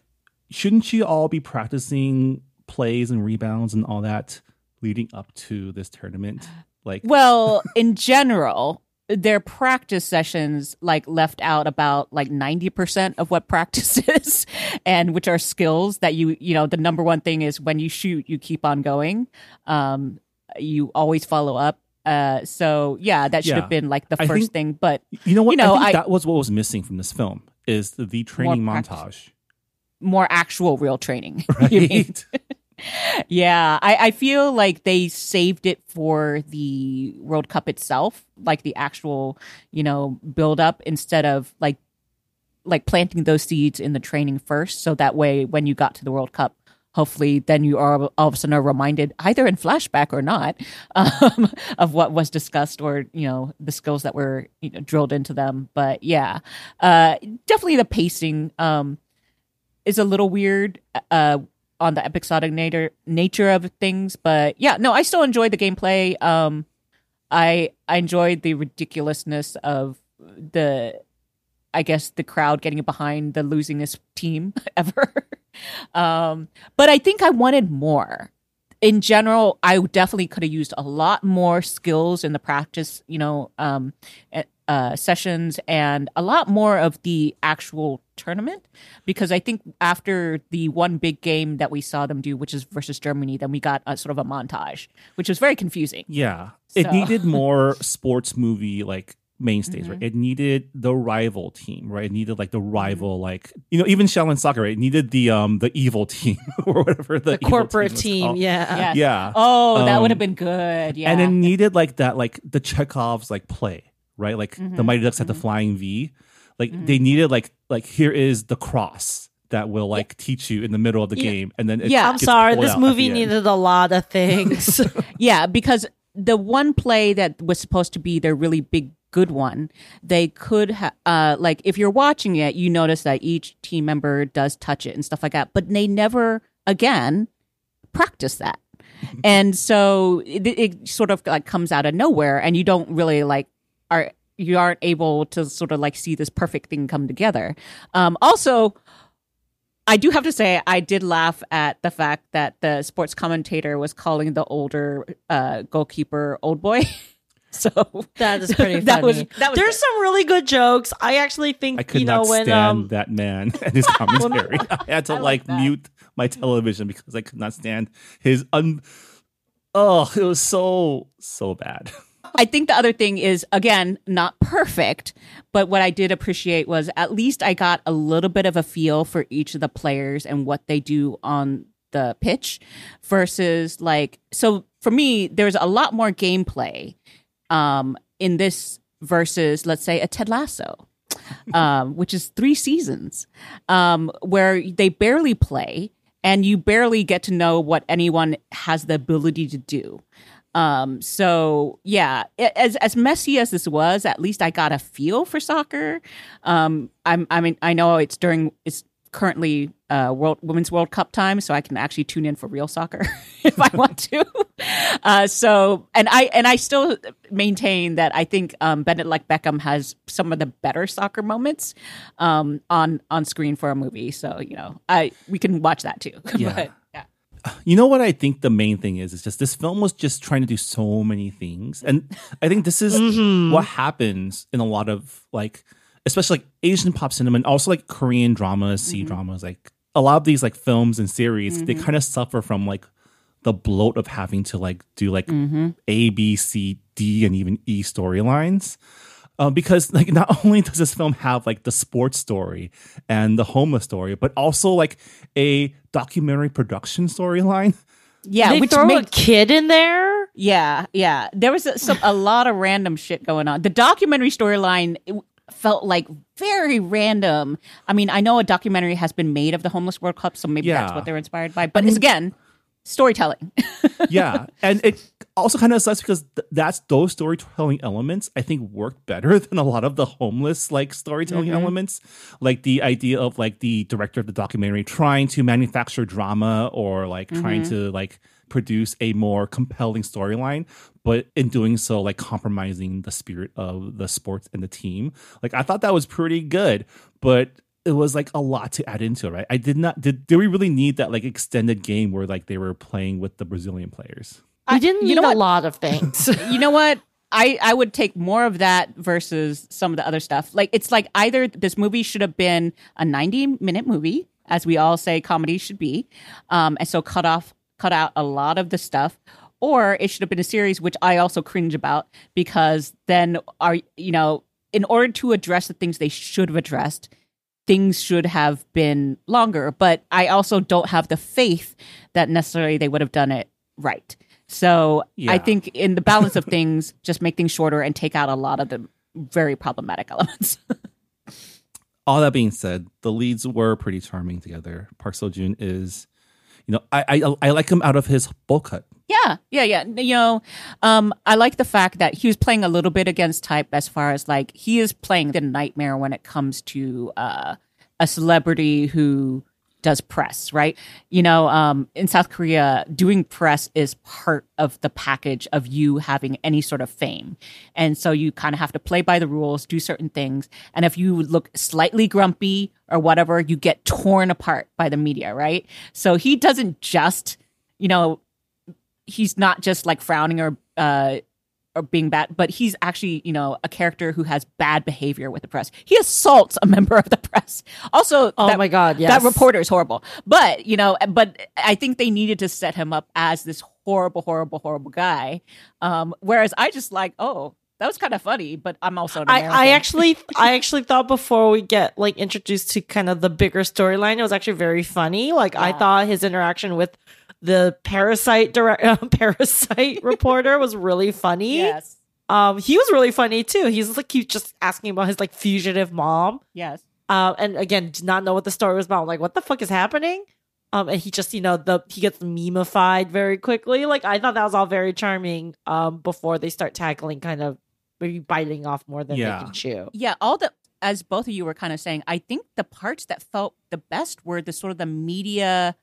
shouldn't you all be practicing plays and rebounds and all that leading up to this tournament? Like, Well, in general, their practice sessions like left out about like 90% of what practice is and which are skills that you you know the number one thing is when you shoot you keep on going um you always follow up uh so yeah that should Yeah. have been like the I first think- thing but You know what? You know, I think I- that was what was missing from this film is the, the training practice. montage. more actual real training you mean? Right? Yeah, I, I feel like they saved it for the World Cup itself, like the actual, you know, build up instead of like like planting those seeds in the training first. So that way when you got to the World Cup, hopefully then you are all of a sudden are reminded, either in flashback or not, um, of what was discussed or, you know, the skills that were you know, drilled into them. But yeah, uh, definitely the pacing. Um, is a little weird uh on the episodic nature nature of things but yeah no i still enjoyed the gameplay. Um i i enjoyed the ridiculousness of the i guess the crowd getting behind the losingest team ever. Um but i think i wanted more. In general i definitely could have used a lot more skills in the practice you know um eh, uh, sessions and a lot more of the actual tournament because I think after the one big game that we saw them do, which is versus Germany, then we got a sort of a montage, which was very confusing. yeah. It needed more sports movie like mainstays, right? It needed the rival team, right? It needed like the rival, like you know, even Shaolin Soccer, right? It needed the um the evil team or whatever the, The evil corporate was team, yeah. Yes. Yeah. Oh, that would have Um, been good. Yeah. And it needed like that, like the Chekhov's like play, right? Like the Mhm, Mighty Ducks had the mhm. flying V. Like Mhm. they needed like like here is the cross that will like teach you in the middle of the Yeah. game, and then Yeah. I'm sorry, this movie needed a lot of things. yeah, because the one play that was supposed to be their really big good one, they could have uh like if you're watching it, you notice that each team member does touch it and stuff like that, but they never again practice that. and so it, it sort of like comes out of nowhere and you don't really like are you aren't able to sort of like see this perfect thing come together. Um also I do have to say, I did laugh at the fact that the sports commentator was calling the older uh, goalkeeper old boy. so that is pretty funny. That was- that was There's good. some really good jokes. I actually think I could you know not when stand um that man and his commentary. I had to I like like mute my television because I could not stand his un. Oh, it was so so bad. I think the other thing is again not perfect, but what I did appreciate was at least I got a little bit of a feel for each of the players and what they do on the pitch versus like so for me there's a lot more gameplay um in this versus let's say a Ted Lasso um which is 3 seasons um where they barely play and you barely get to know what anyone has the ability to do um, so yeah, as as messy as this was, at least I got a feel for soccer. Um, I'm I mean I know it's during it's currently uh World Women's World Cup time, so I can actually tune in for real soccer if I want to. Uh, so and I and I still maintain that I think um Bend It Like Beckham has some of the better soccer moments um on on screen for a movie. So you know I we can watch that too. Yeah. You know what I think the main thing is? Is just this film was just trying to do so many things, and I think this is mhm. what happens in a lot of like, especially like Asian pop cinema and also like Korean dramas, C Mhm. dramas. Like a lot of these like films and series, they Mhm. kind of suffer from like the bloat of having to like do like Mm-hmm. A, B, C, D, and even E storylines. Uh, because like not only does this film have like the sports story and the homeless story, but also like a documentary production storyline. Yeah, they which throw a kid in there. Yeah, yeah. There was a, some, a lot of random shit going on. The documentary storyline felt like very random. I mean, I know a documentary has been made of the homeless World Cup, so maybe that's what they're inspired by. But it's again storytelling. yeah, and it also kind of sucks because th- that's those storytelling elements I think work better than a lot of the homeless like storytelling Mhm. elements, like the idea of like the director of the documentary trying to manufacture drama or like trying Mhm. to like produce a more compelling storyline, but in doing so like compromising the spirit of the sports and the team. Like I thought that was pretty good, but it was like a lot to add into it, right? I did not did did we really need that like extended game where like they were playing with the Brazilian players? I- didn't you know a lot of things. you know what? I, I would take more of that versus some of the other stuff. Like it's like either this movie should have been a 90 minute movie, as we all say comedy should be, um, and so cut off cut out a lot of the stuff, or it should have been a series, which I also cringe about because then are you know in order to address the things they should have addressed, things should have been longer. But I also don't have the faith that necessarily they would have done it right. So Yeah. I think in the balance of things, just make things shorter and take out a lot of the very problematic elements. All that being said, the leads were pretty charming together. Park Seo Joon is, you know, I, I I like him out of his bowl cut. yeah, yeah, yeah. You know, um, I like the fact that he was playing a little bit against type as far as like he is playing the nightmare when it comes to uh, a celebrity who does press, right? You know, um, in South Korea, doing press is part of the package of you having any sort of fame. And so you kind of have to play by the rules, do certain things. And if you look slightly grumpy or whatever, you get torn apart by the media, right? So he doesn't just, you know, he's not just like frowning or, uh, or being bad, but he's actually, you know, a character who has bad behavior with the press. He assaults a member of the press. Also, oh that- my god, yes. that reporter is horrible. But, you know, but I think they needed to set him up as this horrible, horrible, horrible guy. Um, whereas I just like, oh, that was kind of funny, but I'm also an I, I actually I actually thought before we get like introduced to kind of the bigger storyline, it was actually very funny. Like I Yeah. thought his interaction with the parasite direct parasite reporter was really funny. yes, Um, he was really funny too. He's like he was just asking about his like fugitive mom. yes, Um, and again, did not know what the story was about. like, what the fuck is happening? Um, and he just, you know, the he gets memeified very quickly. Like, I thought that was all very charming. Um, before they start tackling, kind of maybe biting off more than Yeah. they can chew. yeah. All the as both of you were kind of saying, I think the parts that felt the best were the sort of the media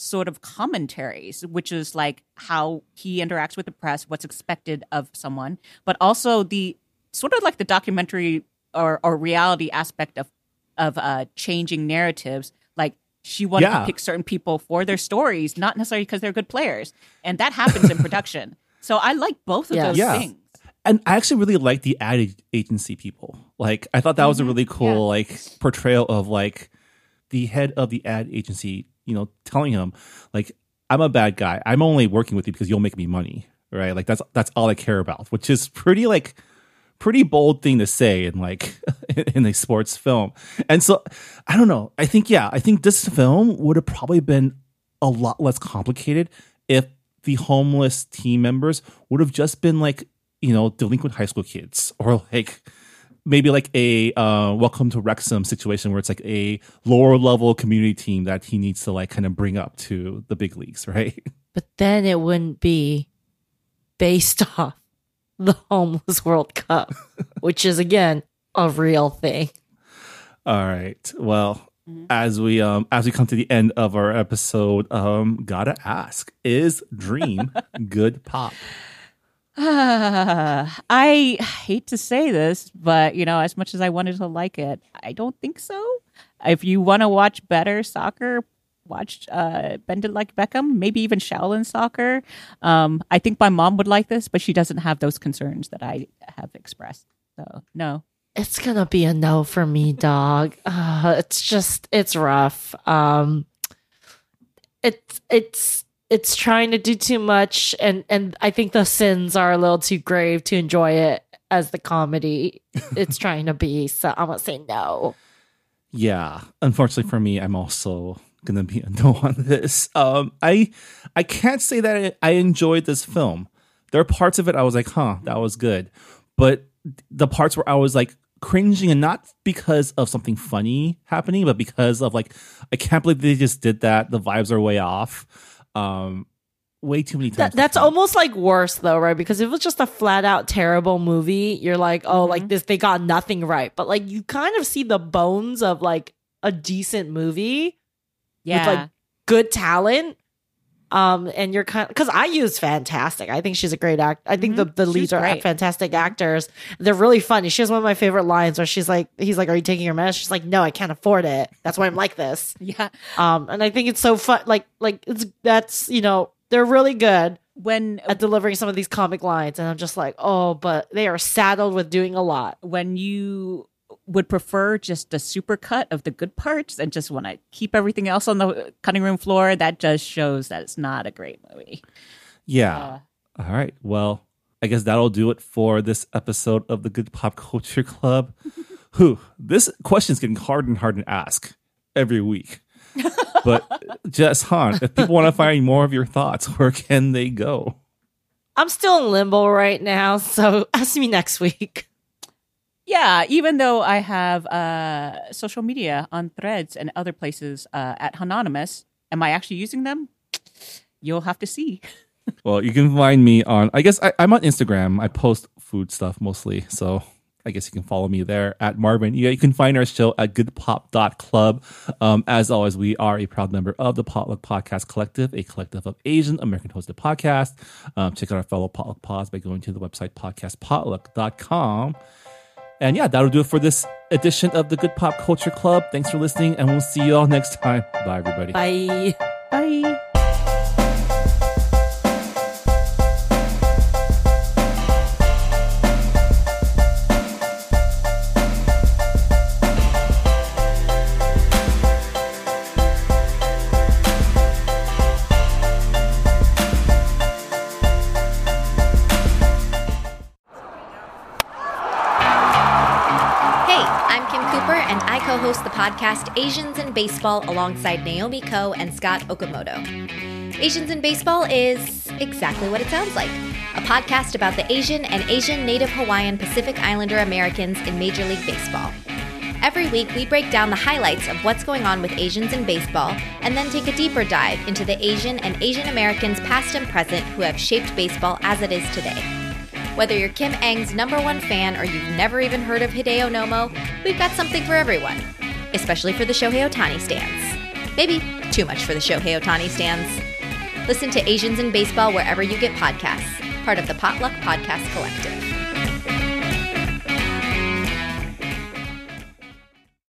sort of commentaries, which is like how he interacts with the press, what's expected of someone, but also the sort of like the documentary or, or reality aspect of of uh, changing narratives. Like she wanted Yeah. to pick certain people for their stories, not necessarily because they're good players, and that happens in production. So I like both of Yes. those Yeah. things. and I actually really like the ad agency people. Like, I thought that was a Mhm. really cool Yeah. like portrayal of like the head of the ad agency. You know, telling him like, "I'm a bad guy. I'm only working with you because you'll make me money." Right? Like that's that's all I care about, which is pretty like pretty bold thing to say in like in a sports film. And so I don't know. I think yeah, I think this film would have probably been a lot less complicated if the homeless team members would have just been like, you know, delinquent high school kids or like maybe like a uh, welcome to Wrexham situation where it's like a lower level community team that he needs to like kind of bring up to the big leagues, right? But then it wouldn't be based off the homeless World Cup, which is again a real thing. All right. Well, as we um as we come to the end of our episode, um gotta ask, is Dream good pop? I hate to say this, but you know, as much as I wanted to like it, I don't think so. If you want to watch better soccer, watch uh, Bend It Like Beckham, maybe even Shaolin Soccer. Um, I think my mom would like this, but she doesn't have those concerns that I have expressed. So no. It's gonna be a no for me, dog. Uh, it's just it's rough. Um, it's it's it's trying to do too much, and and I think the sins are a little too grave to enjoy it as the comedy it's trying to be. So I'm gonna say no. Yeah. Unfortunately for me, I'm also gonna be a no on this. Um I I can't say that I, I enjoyed this film. There are parts of it I was like, huh, that was good. But the parts where I was like cringing and not because of something funny happening, but because of like, I can't believe they just did that. The vibes are way off. Um way too many times. That, that's almost like worse though, right? Because if it was just a flat out terrible movie, you're like, oh, like this, they got nothing right. But like, you kind of see the bones of like a decent movie Yeah. with like good talent. Um, and you're kind of because IU's fantastic. I think she's a great act. I think the, the She's leads are great. fantastic actors. They're really funny. She has one of my favorite lines where she's like, he's like, "Are you taking your meds?" She's like, "No, I can't afford it. That's why I'm like this." yeah. Um, and I think it's so fun. Like, like it's that's you know they're really good When at delivering some of these comic lines, and I'm just like, oh, but they are saddled with doing a lot. when you would prefer just a super cut of the good parts and just want to keep everything else on the cutting room floor, that just shows that it's not a great movie. Yeah. Uh, All right. Well, I guess that'll do it for this episode of the Good Pop Culture Club. Who this question's getting harder and harder to ask every week. but Jess Hanh, if people want to find more of your thoughts, where can they go? I'm still in limbo right now, so ask me next week. Yeah, even though I have uh, social media on threads and other places uh, at hanhonymous, am I actually using them? You'll have to see. Well, you can find me on. I guess I, I'm on Instagram. I post food stuff mostly, so I guess you can follow me there at Marvin. Yeah, you can find our show at goodpop.club. Um, as always, we are a proud member of the Potluck Podcast Collective, a collective of Asian American hosted podcasts. Um, check out our fellow Potluck Pods by going to the website podcastpotluck.com. And yeah, that'll do it for this edition of the Good Pop Culture Club. Thanks for listening, and we'll see you all next time. Bye, everybody. Bye. Bye. Podcast Asians in Baseball alongside Naomi Ko and Scott Okamoto. Asians in Baseball is exactly what it sounds like a podcast about the Asian and Asian Native Hawaiian Pacific Islander Americans in Major League Baseball. Every week, we break down the highlights of what's going on with Asians in baseball and then take a deeper dive into the Asian and Asian Americans past and present who have shaped baseball as it is today. Whether you're Kim Eng's number one fan or you've never even heard of Hideo Nomo, we've got something for everyone, especially for the Shohei Ohtani stands. Maybe too much for the Shohei Ohtani stands. Listen to Asians in Baseball wherever you get podcasts, part of the Potluck Podcast Collective.